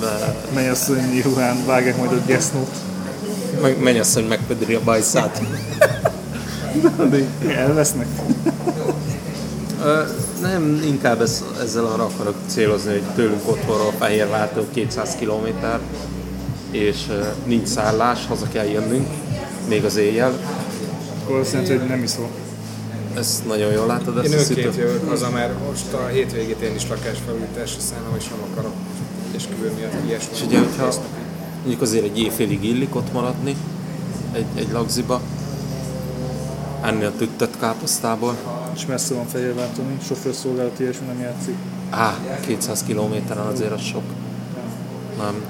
B: Mennyasszony ruhán vágják majd a gesznót.
A: meg, menj azt, hogy megpödri a bajszát.
B: Elvesznek.
A: Ö, nem, inkább ez, ezzel arra akarok célozni, hogy tőlünk otthonról Fehérvártól 200 km, és ö, nincs szállás, haza kell jönnünk, még az éjjel.
B: Akkor azt jelenti, hogy nem iszol.
A: Ezt nagyon jól látod, ezt
C: Én
A: a
C: önként jövök haza, mert most a hétvégét én is lakásfelújításra szállom, és nem akarok esküvő miatt ilyesmi.
A: És ugye, hogyha mondjuk azért egy éjfélig illik ott maradni, egy, egy lagziba, enni a tüttet káposztából,
B: És messze van Fehérvártól, nincs sofőrszolgálat, ilyesmi nem játszik.
A: Á, 200 kilométeren azért az sok. Nem.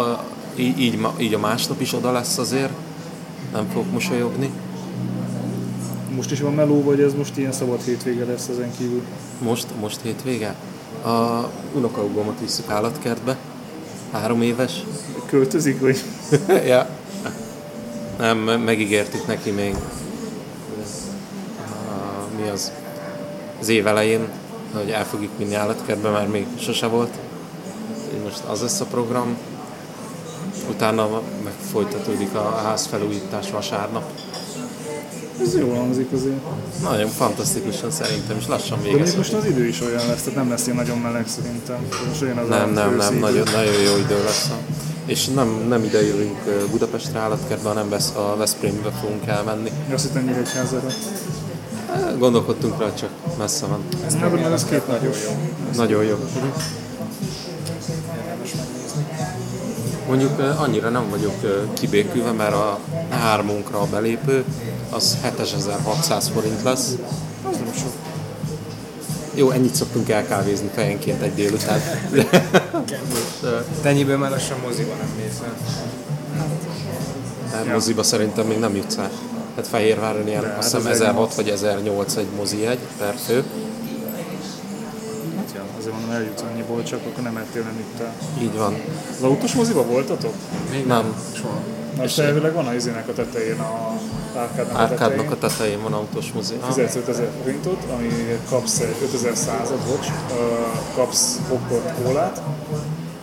A: A, így, így, így a másnap is oda lesz azért. Nem fogok mosolyogni.
B: Most is van meló, vagy ez most ilyen szabad hétvége lesz ezen kívül?
A: Most, most hétvége. A unokaugomat visszük állatkertbe. Három éves.
B: Költözik, vagy?
A: ja. Nem, me- megígértük neki még mi az, az év elején, hogy el fogjuk vinni állatkertbe, mert még sose volt. Így most az lesz a program. Utána meg folytatódik a házfelújítás vasárnap.
B: Ez jól hangzik azért.
A: Nagyon fantasztikusan szerintem, és lassan
B: De
A: vége
B: mondjuk most az idő is olyan lesz, tehát nem lesz ilyen nagyon meleg szerintem. Most olyan az
A: Nem, nem, nem, nagyon, nagyon jó idő lesz. És nem, nem ide jövünk Budapestre állatkertbe, hanem Vesz, a Veszprémbe fogunk elmenni.
B: Azt hittem Nyíregyházára.
A: Gondolkodtunk rá, csak messze van.
B: Hát, mert ez két napos.
A: Nagyon jó. Mondjuk ö, annyira nem vagyok ö, kibékülve, mert a hármunkra a belépő az 7600 forint lesz.
B: Az nem sok.
A: Jó, ennyit szoktunk elkávézni fejenként egy délután.
C: Te ennyiből már lassan moziba nem mész el.
A: de moziba szerintem még nem jutsz el. Hát Fehérváron ilyen,
B: De
A: azt
B: hát
A: hiszem
B: az
A: 1006 vagy 1008 egy mozi egy per fő.
B: Hát ja, azért mondom, eljutsz annyiból, csak akkor nem ettél, nem ittál.
A: Így van.
B: Az autós moziba voltatok?
C: Még
A: Nem.
C: Soha.
B: Most elvileg van a izének a tetején, a árkádnak a
A: Árkádnak
B: tetején.
A: a tetején van autós mozi. Ah,
B: Fizetsz 5000 forintot, ami kapsz egy 5100-at, bocs, ö, kapsz popcorn kólát,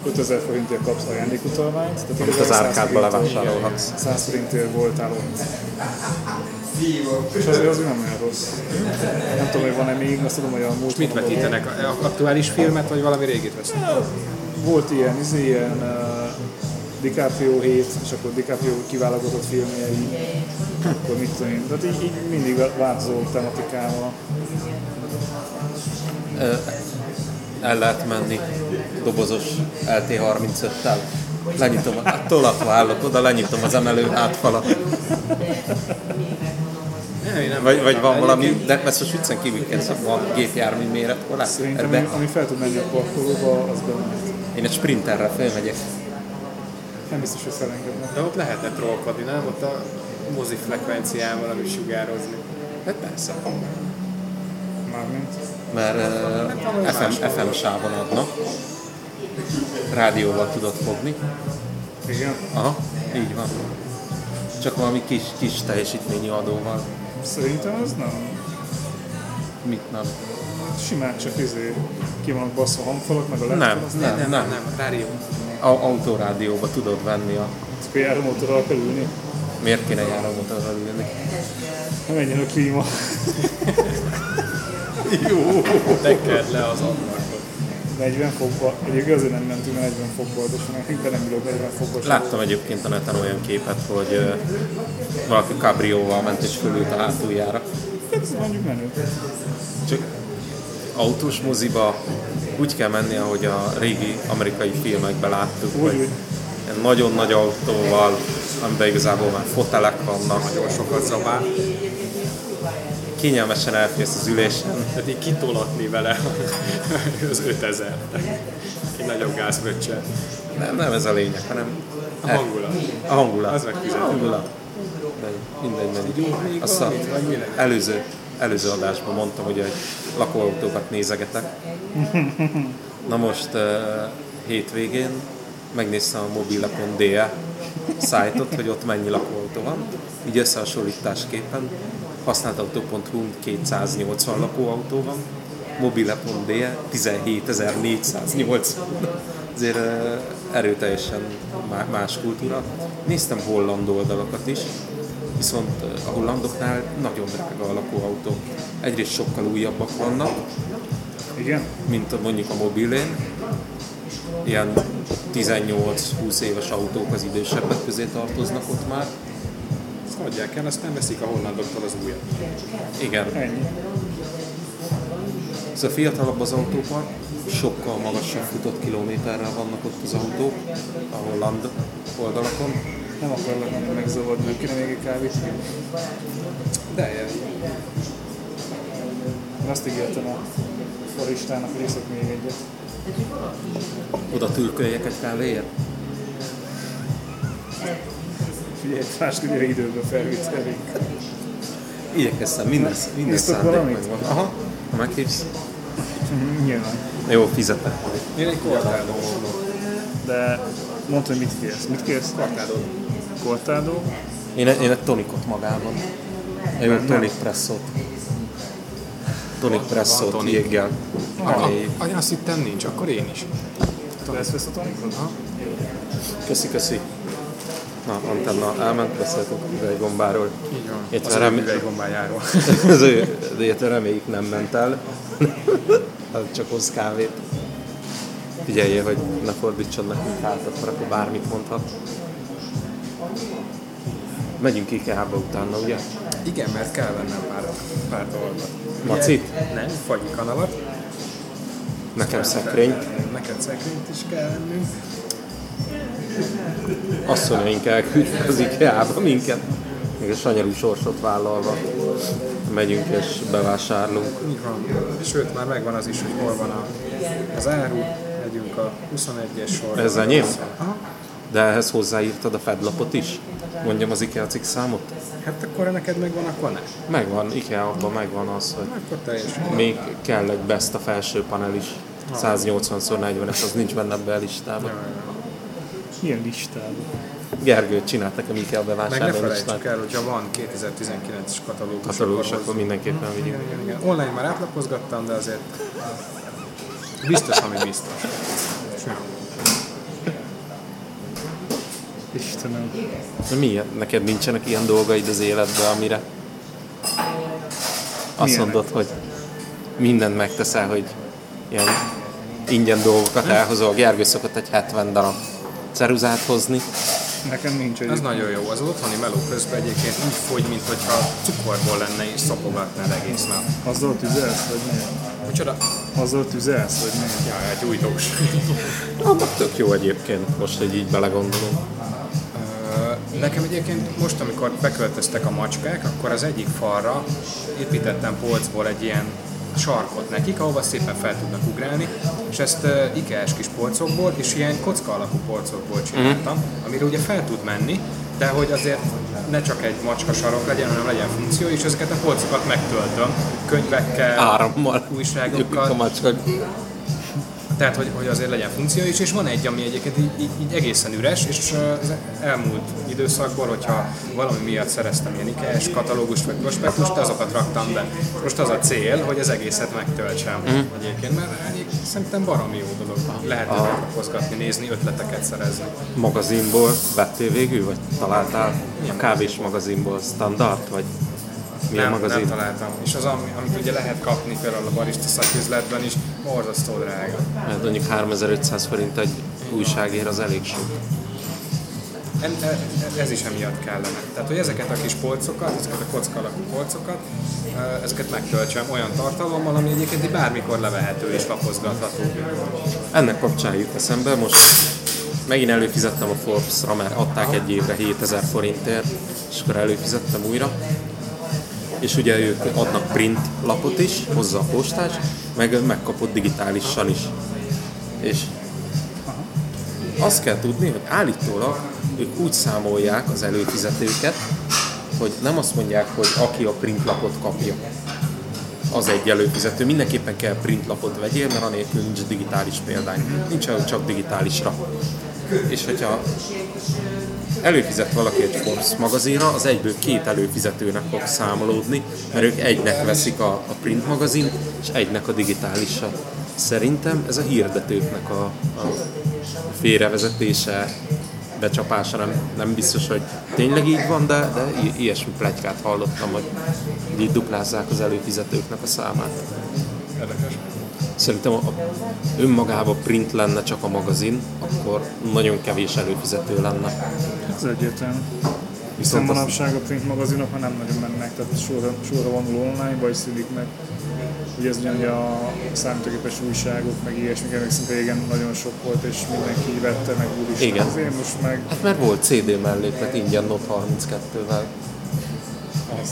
B: 5000 forintért kapsz ajándékutalványt, tehát
A: Amit az
B: 100
A: árkádba levásárolhatsz.
B: 100 forintért voltál ott. És azért az nem olyan rossz. Nem tudom, hogy van-e még, azt tudom, hogy a múlt
C: Mit vetítenek? A- Aktuális filmet, vagy valami régit vesznek?
B: Volt ilyen, izé, ilyen uh, DiCaprio hét, és akkor DiCaprio kiválogatott filmjei, akkor mit tudom én. Tehát így, így mindig változó tematikával.
A: El lehet menni dobozos LT35-tel. Lenyitom, hát tolatva állok oda, lenyitom az emelő hátfalat.
C: Nem,
A: Vagy, vagy van valami, de ezt most viccen kívül kell, van gépjármű méretkorlát.
B: Szerintem, ami,
A: Ebbe
B: ami fel tud menni a parkolóba, az bemehet.
A: én egy sprinterrel fölmegyek.
B: Nem biztos, hogy felengednek.
C: De ott lehetne trollkodni, nem? Ott a mozi frekvenciával, ami sugározni.
A: Hát persze.
B: Mármint.
A: Mert uh, FM, FM sávon adnak. Rádióval tudod fogni.
B: Igen.
A: Aha, így van. Csak valami kis, kis teljesítményi adóval.
B: Szerintem ez nem.
A: Mit nem?
B: Simán csak izé ki vannak basszva a hangfalak, meg a
A: Nem,
B: laptop, az
A: nem,
C: Nem,
A: nem.
C: nem, rádió.
A: A, autórádióba tudod venni a...
B: Akkor járomótorral kell ülni.
A: Miért kéne járómotorral ülni?
B: Nem menjen a klíma.
C: Tekerd le az ablakot.
B: 40 fokba. Egyébként azért nem mentünk a 40 fokba, de sem nem ülök 40 fokba.
A: Láttam egyébként a neten olyan képet, hogy valaki kabrióval ment és fölült a hátuljára.
B: Hát ez mondjuk menő.
A: Csak autós moziba úgy kell menni, ahogy a régi amerikai filmekben láttuk,
B: Úgy,
A: hogy nagyon nagy autóval, amiben igazából már fotelek vannak,
C: Nagyon sokat zabál.
A: Kényelmesen elférsz az ülésen,
C: Tehát így kitolatni vele az 5000 Egy nagyobb gázböccsel.
A: nem, nem ez a lényeg, hanem
C: A hangulat.
A: a hangulat.
C: Az megfizető.
A: A hangulat. De mindegy, mindegy. Azt a előző, előző adásban mondtam, hogy egy lakóautókat nézegetek. Na most uh, hétvégén megnéztem a mobile.de szájtot, hogy ott mennyi lakóautó van. Így összehasonlításképpen használt autó.hu 280 lakóautó van, mobile.de 17.480. Azért erőteljesen má- más kultúra. Néztem holland oldalakat is, viszont a hollandoknál nagyon drága a lakóautó. Egyrészt sokkal újabbak vannak,
B: Igen?
A: mint mondjuk a mobilén. Ilyen 18-20 éves autók az idősebbek közé tartoznak ott már.
C: Ezt adják el, azt nem veszik a hollandoktól az újat.
A: Igen,
B: Ennyi.
A: ez a fiatalabb az autópark, sokkal magasabb futott kilométerrel vannak ott az autók a holland oldalakon.
B: Nem akarlak megzavarni, nem kéne még egy kávét.
C: De ilyen,
B: Én azt ígértem a foristának, hogy iszok még egyet.
A: Oda tülköljek egy kávéért?
B: Figyelj, máskor gyere időbe felvételik.
A: Igyekeztem, minden, minden
B: Isztok
A: szándék
B: valamit?
A: megvan. Aha, ha meghívsz.
B: Nyilván.
A: Jó, fizetek.
C: én egy kortádó
B: De mondd, hogy mit kérsz. Mit kérsz?
C: Kortádó.
B: Cortado.
A: Én, én egy tonikot magában. Egy jó tonik presszót. Tonik presszót jéggel.
C: Azt hittem nincs, akkor én is.
B: Te ezt vesz a tonikot?
A: Köszi, köszi. Na, Antenna elment, beszéltünk a üveggombáról.
C: Így van.
A: Itt
C: Az
A: velem-
C: ő üveggombájáról.
A: Az ő, de reméljük nem ment el. Hát csak hoz kávét. Figyelje, hogy ne fordítson nekünk hátat, mert akkor bármit mondhat. Megyünk IKEA-ba utána, ugye?
C: Igen, mert kell vennem pár, pár dolgot.
A: Macit?
C: Nem, fagyi kanalat.
A: Nekem szekrényt.
C: Neked szekrényt is kell vennünk.
A: Asszonyaink elküldtek az IKEA-ba minket. Még a sanyarú sorsot vállalva. Megyünk és bevásárlunk.
C: Így van. Sőt, már megvan az is, hogy hol van a, az áru. Megyünk a 21-es sorra.
A: Ez enyém? De ehhez hozzáírtad a fedlapot is? mondjam az IKEA cikk számot?
C: Hát akkor neked megvan, akkor ne.
A: Megvan, IKEA abban megvan az, hogy
C: Akkor teljesen.
A: még kell egy best a felső panel is. 180x40-es, az nincs benne ebbe a listában.
B: Milyen listában?
A: Gergő csinált nekem IKEA
C: Meg ne felejtsük el, hogyha van 2019-es katalógus,
A: Katalógus,
C: hozzuk.
A: akkor mindenképpen vigyük.
C: Igen, igen, igen. Online már átlapozgattam, de azért biztos, ami biztos.
B: Istenem.
A: De miért? Neked nincsenek ilyen dolgaid az életben, amire azt
B: Milyenek?
A: mondod, hogy mindent megteszel, hogy ilyen ingyen dolgokat elhozol. Gergő szokott egy 70 darab ceruzát hozni.
B: Nekem nincs egy.
C: Ez nagyon jó. Az otthoni meló közben egyébként úgy fogy, mintha cukorból lenne és szopogatnád egész nap.
B: Azzal tüzelsz, vagy miért?
C: Micsoda?
B: Azzal tüzelsz, vagy miért?
C: Ja, egy újtós.
A: Annak tök jó egyébként, most, hogy így belegondolom.
C: Nekem egyébként most, amikor beköltöztek a macskák, akkor az egyik falra építettem polcból egy ilyen sarkot nekik, ahova szépen fel tudnak ugrálni, és ezt uh, IKEA-s kis polcokból és ilyen kocka alakú polcokból csináltam, amire ugye fel tud menni, de hogy azért ne csak egy macska sarok legyen, hanem legyen funkció, és ezeket a polcokat megtöltöm könyvekkel,
A: Árammal. Jökik a
C: újságokkal,
A: macskak.
C: Tehát, hogy, hogy azért legyen funkció is, és van egy, ami egyébként így, így, így egészen üres, és az elmúlt időszakból, hogyha valami miatt szereztem ilyen IKEA-s katalógust vagy prospektust, azokat raktam be. Most az a cél, hogy az egészet megtöltsem mm. egyébként, mert egyébként szerintem baromi jó dolog. Lehet megkozgatni, nézni, ötleteket szerezni.
A: Magazinból vettél végül, vagy találtál a kávés magazinból standard, vagy mi a
C: Nem,
A: magazin?
C: nem találtam. És az, ami, amit ugye lehet kapni például a barista szaküzletben is, borzasztó drága.
A: Mert mondjuk 3500 forint egy újságér az elég sok.
C: En- e- Ez is emiatt kellene. Tehát, hogy ezeket a kis polcokat, ezeket a kocka alakú polcokat, e, ezeket megtöltsem olyan tartalommal, ami egyébként bármikor levehető és lapozgatható.
A: Ennek kapcsán jut eszembe, most megint előfizettem a Forbes-ra, mert adták egy évre 7000 forintért, és akkor előfizettem újra. És ugye ők adnak print lapot is, hozzá a postás, meg megkapod digitálisan is. És azt kell tudni, hogy állítólag ők úgy számolják az előfizetőket, hogy nem azt mondják, hogy aki a printlapot kapja, az egy előfizető. Mindenképpen kell printlapot vegyél, mert anélkül nincs digitális példány. Nincs csak digitálisra. És hogyha előfizet valaki egy Forbes magazinra, az egyből két előfizetőnek fog számolódni, mert ők egynek veszik a, a print magazint, és egynek a digitálisat. Szerintem ez a hirdetőknek a, a félrevezetése, becsapása, nem, nem biztos, hogy tényleg így van, de, de i- ilyesmi plegykát hallottam, hogy így duplázzák az előfizetőknek a számát.
C: Érdekes.
A: Szerintem a, önmagában print lenne csak a magazin, akkor nagyon kevés előfizető lenne.
B: Ez egyértelmű. Hiszen
A: Viszont az-
B: manapság a print magazinok már nem nagyon mennek, tehát sorra, sorra vonul online, vagy szülik meg. Ugye ez ugyanúgy a számítógépes újságok, meg ilyesmik, emlékszem régen nagyon sok volt, és mindenki vette, meg úristen.
A: Igen.
B: Azért most meg
A: Hát mert volt CD melléklet ingyen Note 32-vel.
B: az.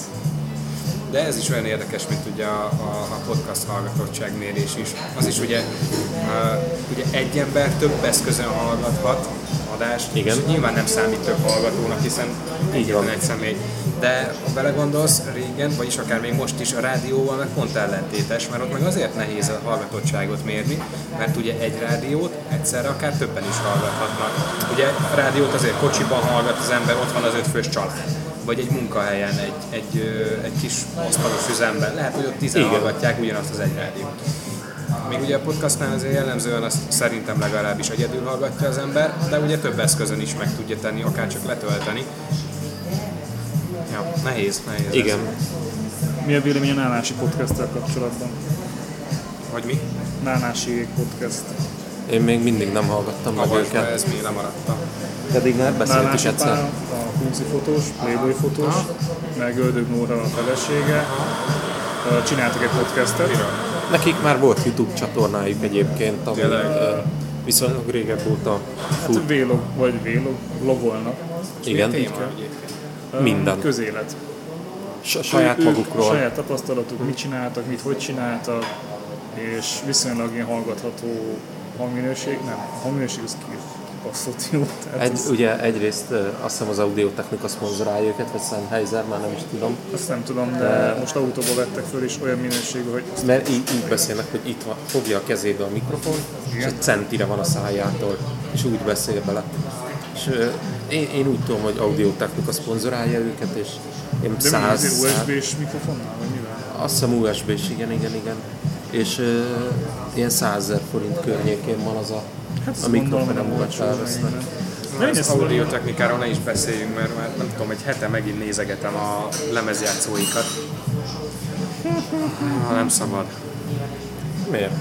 C: De ez is olyan érdekes, mint ugye a, a, a podcast hallgatottságmérés is. Az is ugye, uh, ugye egy ember több eszközön hallgathat adást,
A: Igen.
C: és nyilván nem számít több hallgatónak, hiszen egyetlen egy személy. De ha belegondolsz, régen, vagyis akár még most is a rádióval meg pont ellentétes, mert ott meg azért nehéz a hallgatottságot mérni, mert ugye egy rádiót egyszerre akár többen is hallgathatnak. Ugye a rádiót azért kocsiban hallgat az ember, ott van az ötfős család vagy egy munkahelyen, egy, egy, egy kis asztalos üzemben. Lehet, hogy ott tizen
A: Igen.
C: hallgatják ugyanazt az egy rádiót. Még ugye a podcastnál azért jellemzően azt szerintem legalábbis egyedül hallgatja az ember, de ugye több eszközön is meg tudja tenni, akár csak letölteni. Ja, nehéz, nehéz. ez.
A: Igen.
B: Mi a vélemény a Nánási podcasttel kapcsolatban?
C: Hogy mi?
B: Nánási podcast.
A: Én még mindig nem hallgattam meg
C: Avasd be,
A: őket.
C: ez mi lemaradtam.
A: Pedig már beszéltük
B: Nánási
A: egyszer.
B: A Kunci fotós, Playboy fotós, meg Ördög Nóra a felesége. Csináltak egy podcastet.
A: Nekik már volt YouTube csatornájuk egyébként, ami viszonylag régebb óta fut.
B: Hát vlog, vagy vlog, vlogolnak.
A: Igen,
C: Téma
A: Minden.
B: Közélet.
A: Saját
B: Ők
A: magukról.
B: Saját tapasztalatuk, mit csináltak, mit hogy csináltak, és viszonylag ilyen hallgatható hangminőség, nem, a hangminőség az jó. Tehát
A: Egy, ugye egyrészt azt hiszem az Audio-Technika szponzorálja őket, vagy Sennheiser, már nem is tudom.
B: azt nem tudom, de most autóba vettek föl, és olyan minőségű, hogy
A: Mert így, így beszélnek, hogy itt van, fogja a kezébe a mikrofon, és
B: Igen.
A: egy centire van a szájától, és úgy beszél bele. És én, én úgy tudom, hogy Audio-Technika szponzorálja őket, és én
B: de
A: száz,
B: ez USB-s mikrofonnal, vagy mivel?
A: azt hiszem USB is, igen, igen, igen. És ö, ilyen 100 ezer forint környékén van az a,
B: Hát
A: a
B: azt gondolom,
A: mikrofon,
B: nem
A: amit
B: olcsó.
A: felvesznek.
B: Nem,
C: Az
B: ez
C: audio technikáról ne is beszéljünk, mert már nem tudom, egy hete megint nézegetem a lemezjátszóikat. Ah, nem szabad.
A: Miért?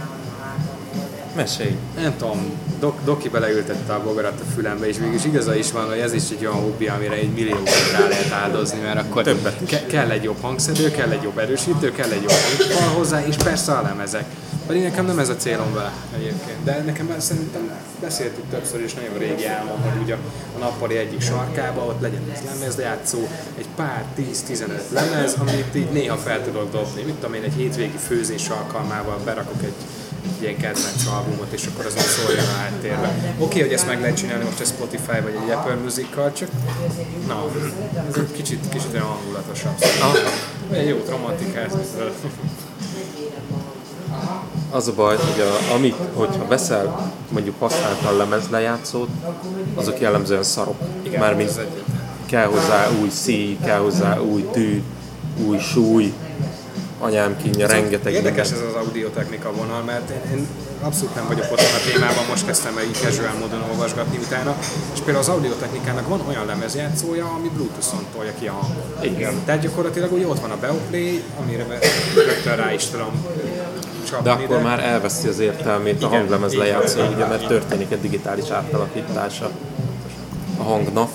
A: Mesélj.
C: Nem tudom, Dok, Doki beleültette a bogarat a fülembe, és mégis igaza is van, hogy ez is egy olyan hobbi, amire egy milliókat rá lehet áldozni, mert akkor
A: Többet is.
C: ke- kell egy jobb hangszedő, kell egy jobb erősítő, kell egy jobb hangfal hozzá, és persze a lemezek. Pedig nekem nem ez a célom vele egyébként. De nekem már szerintem beszéltük többször, és nagyon régi álmom, hogy ugye a nappali egyik sarkába ott legyen egy lemezjátszó, egy pár 10-15 lemez, amit így néha fel tudok dobni. Mit tudom én, egy hétvégi főzés alkalmával berakok egy egy ilyen kedvenc albumot, és akkor az nem szóljon a háttérbe. Oké, okay, hogy ezt meg lehet csinálni most a Spotify vagy egy Apple Music-kal, csak na, ez egy kicsit, kicsit olyan hangulatosabb. Olyan jó romantikát.
A: Az a baj, hogy a, amit, hogyha veszel mondjuk használtan lemezlejátszót, azok jellemzően szarok.
C: Igen,
A: Mármint kell hozzá új szíj, kell hozzá új tű, új súly, anyám kínja, rengeteg
C: Érdekes
A: minden.
C: ez az audiotechnika vonal, mert én, én abszolút nem vagyok otthon a témában, most kezdtem el így casual módon olvasgatni utána, és például az audiotechnikának van olyan lemezjátszója, ami Bluetooth-on tolja ki a hangot.
A: Igen.
C: Tehát gyakorlatilag ugye ott van a Beoplay, amire rögtön rá is tudom csapni.
A: De akkor már elveszi az értelmét a
C: Igen,
A: hanglemez
C: így van,
A: lejátszó, ugye, mert történik egy digitális átalakítása a hangnak.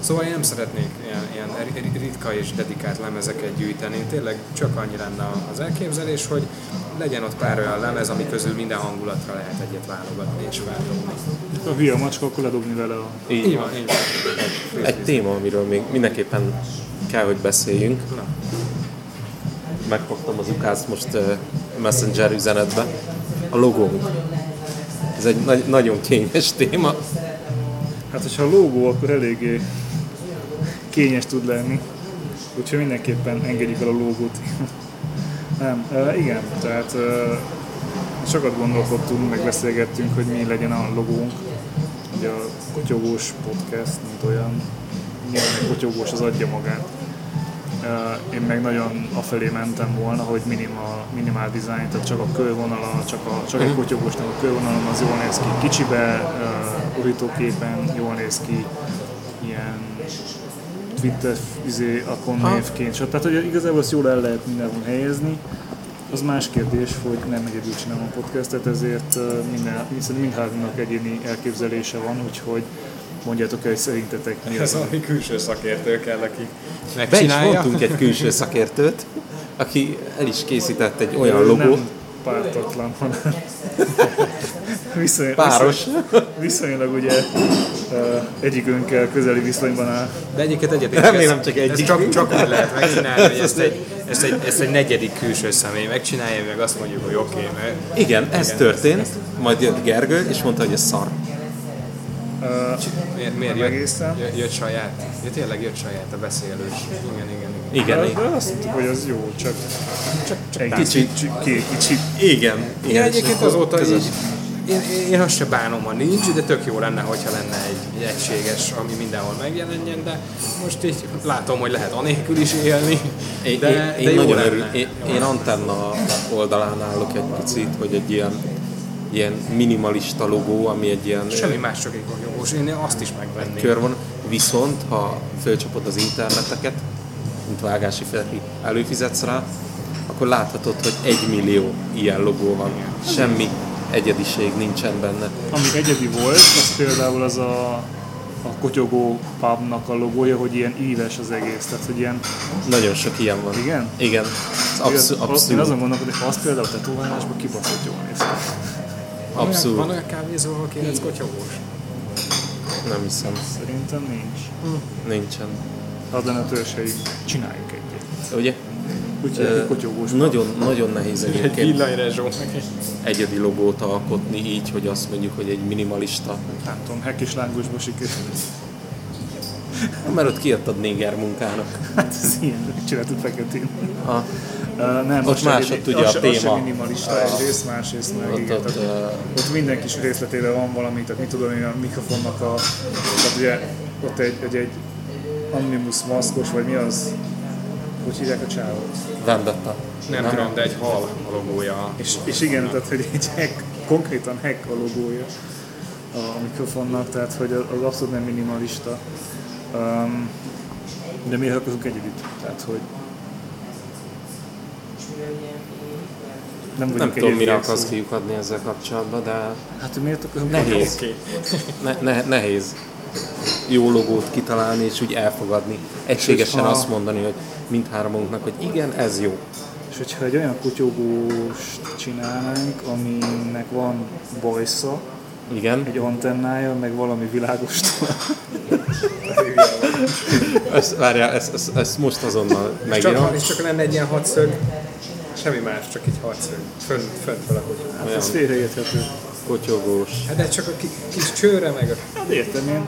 C: Szóval én nem szeretnék ilyen, ilyen ri- ritka és dedikált lemezeket gyűjteni. Tényleg csak annyi lenne az elképzelés, hogy legyen ott pár olyan lemez, ami közül minden hangulatra lehet egyet válogatni és feldobni.
B: A hülye a macska, akkor ledobni vele a...
A: Így
C: Így
A: van.
C: így van.
A: Egy téma, amiről még mindenképpen kell, hogy beszéljünk.
C: Na.
A: Megkaptam az ukázt most uh, Messenger üzenetbe. A logónk. Ez egy nagy, nagyon kényes téma.
B: Hát, hogyha a logó, akkor eléggé kényes tud lenni. Úgyhogy mindenképpen engedjük el a logót. Nem, igen, tehát uh, sokat gondolkodtunk, meg beszélgettünk, hogy mi legyen a logónk. Ugye a kotyogós podcast, mint olyan, nyilván egy kotyogós az adja magát. Én meg nagyon afelé mentem volna, hogy minimál, minimál design, tehát csak a körvonala, csak, a, csak egy kotyogósnak a körvonalon az jól néz ki kicsibe, uh, urítóképen jól néz ki, Twitter izé, akon névként, stb. Tehát hogy igazából ezt jól el lehet mindenhol helyezni. Az más kérdés, hogy nem egyedül csinálom a podcastet, ezért minden, mindháromnak egyéni elképzelése van, úgyhogy mondjátok el, hogy szerintetek mi
C: Ez
B: az,
C: valami külső szakértő kell, aki
A: Be is
C: megcsinálja.
A: egy külső szakértőt, aki el is készített egy olyan logót,
B: Nem pártatlan, hanem viszony,
A: páros.
B: Viszony, viszonylag ugye uh, egyikünkkel közeli viszonyban áll.
C: De egyetértek.
A: Remélem
C: ezt-
A: csak
C: ezt
A: egyik.
C: Csak, csak úgy lehet megcsinálni, hogy ezt egy, ezt, egy, ezt egy negyedik külső személy megcsinálja, meg azt mondjuk, hogy oké, okay, mert
A: Igen, ez történt, majd jött Gergő, és mondta, hogy ez szar.
B: Uh,
C: miért, miért
B: Nem
C: jött,
B: egészen.
C: jött, jött saját? Ja, tényleg jött saját a beszélős. Igen, igen, igen.
A: Igen,
B: de,
A: igen.
B: de azt mondtuk, hogy az jó, csak, csak, csak egy
A: kicsit.
B: kicsit, kicsit,
A: Igen,
C: Igen,
A: igen.
C: egyébként azóta így, én, én, azt se bánom, ha nincs, de tök jó lenne, hogyha lenne egy, egy egységes, ami mindenhol megjelenjen, de most így látom, hogy lehet anélkül is élni, de,
A: én,
C: de
A: én
C: jó
A: nagyon örül, én, én antenna oldalán állok egy picit, hogy egy ilyen, ilyen minimalista logó, ami egy ilyen
C: Semmi más, csak egy jogos. Én azt is megvenném.
A: kör van, viszont ha fölcsapod az interneteket, mint Vágási Feri, előfizetsz rá, akkor láthatod, hogy egy millió ilyen logó van. Semmi egyediség nincsen benne.
B: Ami egyedi volt, az például az a, a kotyogó pubnak a logója, hogy ilyen íves az egész, tehát hogy ilyen,
A: Nagyon sok ilyen van.
B: Igen?
A: Igen. Ez abszur-
B: Én azon
A: abszurd.
B: gondolkodom, hogy az például a tetoválásban kibaszott jól néz ki.
C: Van olyan- kávézó, ahol 9 kotyogós?
A: Nem hiszem.
B: Szerintem nincs.
A: Nincsen.
B: Az lenne a törzsei, csináljunk egyet.
A: Ugye? Nagyon, nagyon nehéz
C: Egy
A: egyébként egyedi logót alkotni így, hogy azt mondjuk, hogy egy minimalista.
B: Nem tudom, hek és lángosba sikerült.
A: Mert ott kiadtad néger munkának.
B: Hát ez ilyen, csináltuk feketén.
A: A,
B: Uh, nem,
A: Ott
B: mini-
A: tudja
B: az
A: a
B: se- az
A: téma.
B: sem minimalista egyrészt, másrészt meg
A: ott,
B: igen.
A: ott,
B: tehát,
A: uh,
B: ott minden kis részletében van valami, tehát mit tudom én, a mikrofonnak a, tehát ugye ott egy, egy, egy Anonymous maszkos, vagy mi az, hogy hívják a csávot?
A: Vendetta.
C: Nem, tudom, de egy hal a logója.
B: És, és igen, tehát hogy egy hack, konkrétan hack a logója a mikrofonnak, tehát hogy az abszolút nem minimalista. Um, de miért akarunk egyedit? Tehát, hogy nem,
A: Nem tudom, mire akarsz kiukadni ezzel kapcsolatban, de
B: Hát, hogy miért akarunk
A: nehéz. Ne, ne, nehéz jó logót kitalálni és úgy elfogadni. Egységesen
B: ha-
A: azt mondani, hogy mindhármunknak, hogy igen, ez jó.
B: És hogyha egy olyan kutyogóst csinálnánk, aminek van bajsza,
A: Igen.
B: egy antennája, meg valami világos
A: Ezt, várjál, ezt, ezt, ezt most azonnal
C: Csak,
A: megírom.
C: és csak lenne egy ilyen hatszög, semmi más, csak egy hatszög. Fönt, fönt valahogy.
B: Hát ez félreérthető.
A: Kotyogós.
C: Hát de csak a ki, kis csőre meg a...
B: Hát értem én.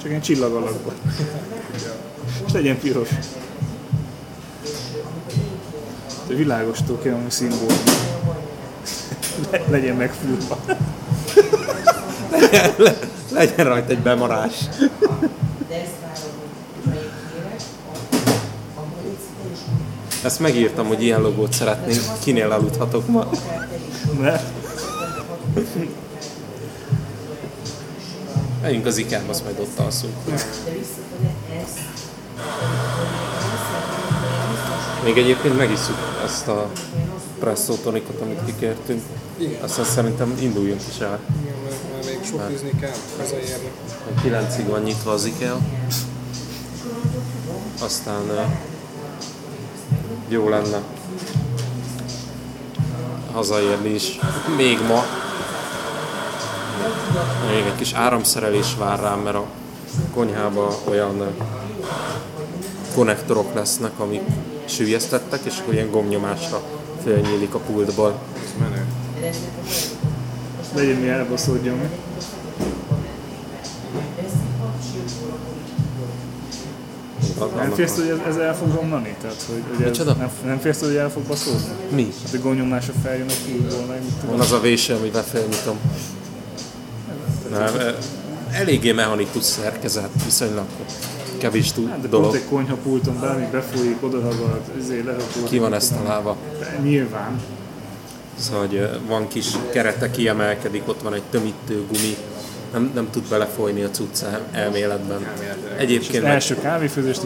B: Csak ilyen csillag alakban. És legyen piros. De világostól kell valami szimbólum. Le, legyen megfúrva.
A: Legyen rajta egy bemarás. Ezt megírtam, hogy ilyen logót szeretnénk. Kinél aludhatok ma?
B: Ne?
A: Menjünk az IKEA-ba, azt majd ott alszunk. Még egyébként megisszuk ezt a presszó tonikot, amit kikértünk.
C: Igen.
A: Aztán szerintem induljunk is el.
C: Igen, mert, mert még sokizni kell, hazaérni.
A: Kilencig van nyitva az IKEA. Aztán jó lenne hazaérni is még ma. Még egy kis áramszerelés vár rám, mert a konyhában olyan konnektorok lesznek, amik sűjesztettek, és akkor ilyen gomnyomásra fölnyílik a pultból.
C: Ez menő.
B: Legyen mi elbaszódjon. Nem félsz, hogy ez, ez el fog romlani? Tehát, hogy, hogy ez nem, nem félsz, hogy el fog baszódni?
A: Mi?
B: Hát a gomnyomása feljön a fúrból, meg mit tudom.
A: Van az a véső, amivel felnyitom. Nem, ö, eléggé mechanikus szerkezet, viszonylag kevés tud,
B: Hát, de
A: dolog.
B: pont egy konyhapulton bármi befolyik, odaragad, ezért lehapult.
A: Ki van ezt találva?
B: Nyilván.
A: Szóval, hogy ö, van kis kerete, kiemelkedik, ott van egy tömítő gumi, nem, nem tud belefolyni a cucc el- elméletben. Egyébként
B: Az első kávéfőzést,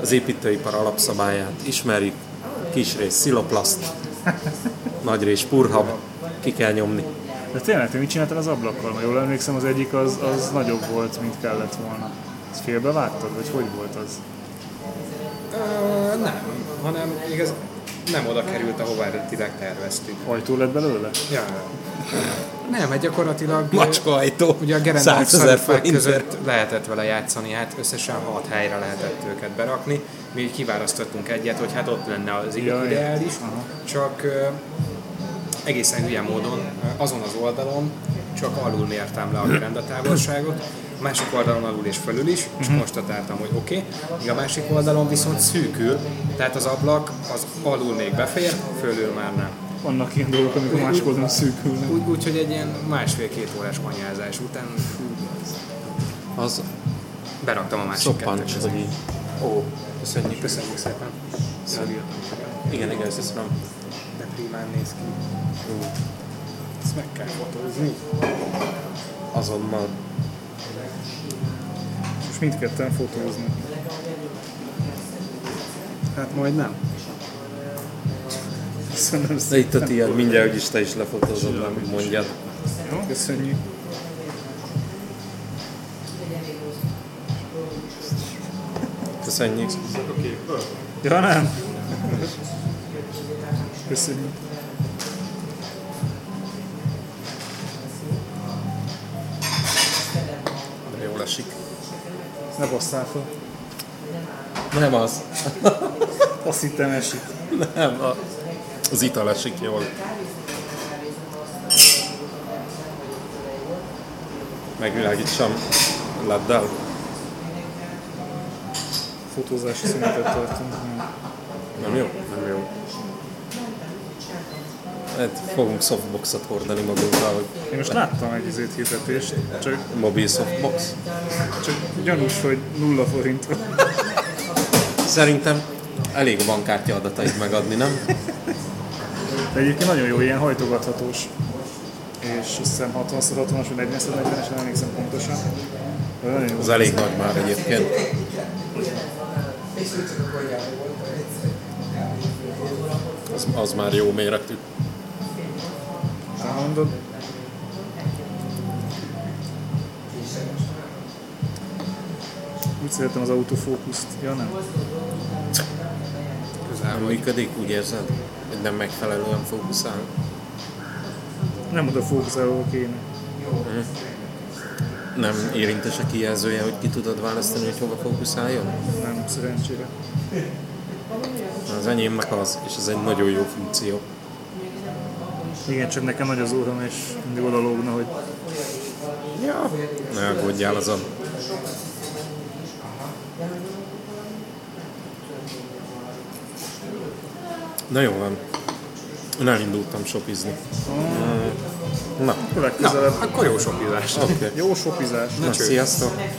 A: az építőipar alapszabályát ismerjük, kis rész sziloplaszt, nagy rész purhab, ki kell nyomni.
B: De tényleg, te mit csináltál az ablakkal? Ha jól emlékszem, az egyik az, az nagyobb volt, mint kellett volna. Ezt félbevágtad, vagy hogy volt az?
C: Ö, nem, hanem igaz, nem oda került, ahova eredetileg terveztük.
B: Ajtó lett belőle?
C: Ja. Nem, hát gyakorlatilag...
A: Macskaajtó,
C: Ugye a gerendák
A: 100 ezer
C: szarifák
A: forintért.
C: között lehetett vele játszani, hát összesen hat helyre lehetett őket berakni. Mi így kiválasztottunk egyet, hogy hát ott lenne az
B: Jaj.
C: ideális,
B: Aha.
C: csak egészen hülye módon ö, azon az oldalon csak alul mértem le a gerendatávolságot, a másik oldalon alul és fölül is, és
B: Mhm.
C: konstatáltam, hogy oké, okay. a másik oldalon viszont szűkül, tehát az ablak az alul még befér, fölül már nem.
B: Vannak ilyen dolgok, amikor másik oldalon szűkülnek.
C: Úgy, úgy hogy egy ilyen másfél-két órás konyházás után
A: Az
C: beraktam a másik
A: szoppancs,
C: kettőt
A: hogy így. Ó, köszönjük.
C: Köszönjük szépen.
A: Igen, igen, köszönöm.
C: De primán néz ki. Ezt meg kell fotózni.
A: Azonnal.
B: És mindketten fotózni.
C: Hát majd nem.
B: Köszönöm
A: De itt a tiéd, mindjárt úgyis te is lefotózod, nem mondjad.
B: Jó, köszönjük.
A: Köszönjük.
B: Ja, nem? Köszönjük. Ne basszál fel.
A: Nem az.
B: Azt hittem esik.
A: Nem, a, az ital esik jól. Megvilágítsam leddel.
B: Fotózási szünetet tartunk.
A: Nem jó? Nem jó. Hát fogunk softboxot hordani magunkkal, hogy
B: Én most láttam egy izét hirdetést, csak,
A: mobil softbox.
B: csak gyanús, hogy nulla forint van.
A: Szerintem elég a bankkártya adatait megadni, nem?
B: De egyébként nagyon jó, ilyen hajtogathatós. És azt hiszem 60x60-as, vagy 40x40-es, nem emlékszem pontosan.
A: Az elég nagy már egyébként. Az, az már jó méretű.
B: Mondod? Úgy szeretem az autofókuszt. Ja nem?
C: Közel
A: működik, úgy érzed? Hogy nem megfelelően fókuszál?
B: Nem oda fókuszáló kéne.
A: Nem érintes a kijelzője, hogy ki tudod választani, hogy hova fókuszáljon?
B: Nem, szerencsére.
A: Az enyémnek az, és ez egy nagyon jó funkció.
B: Igen, csak nekem nagy az óram, és mindig oda lógna, hogy
A: Ja. Ne aggódjál azon. Na jó van. Én elindultam shopizni. Na,
B: legközelebb.
C: Akkor jó sopizás.
A: Okay.
B: Jó sopizás.
A: Na, sziasztok!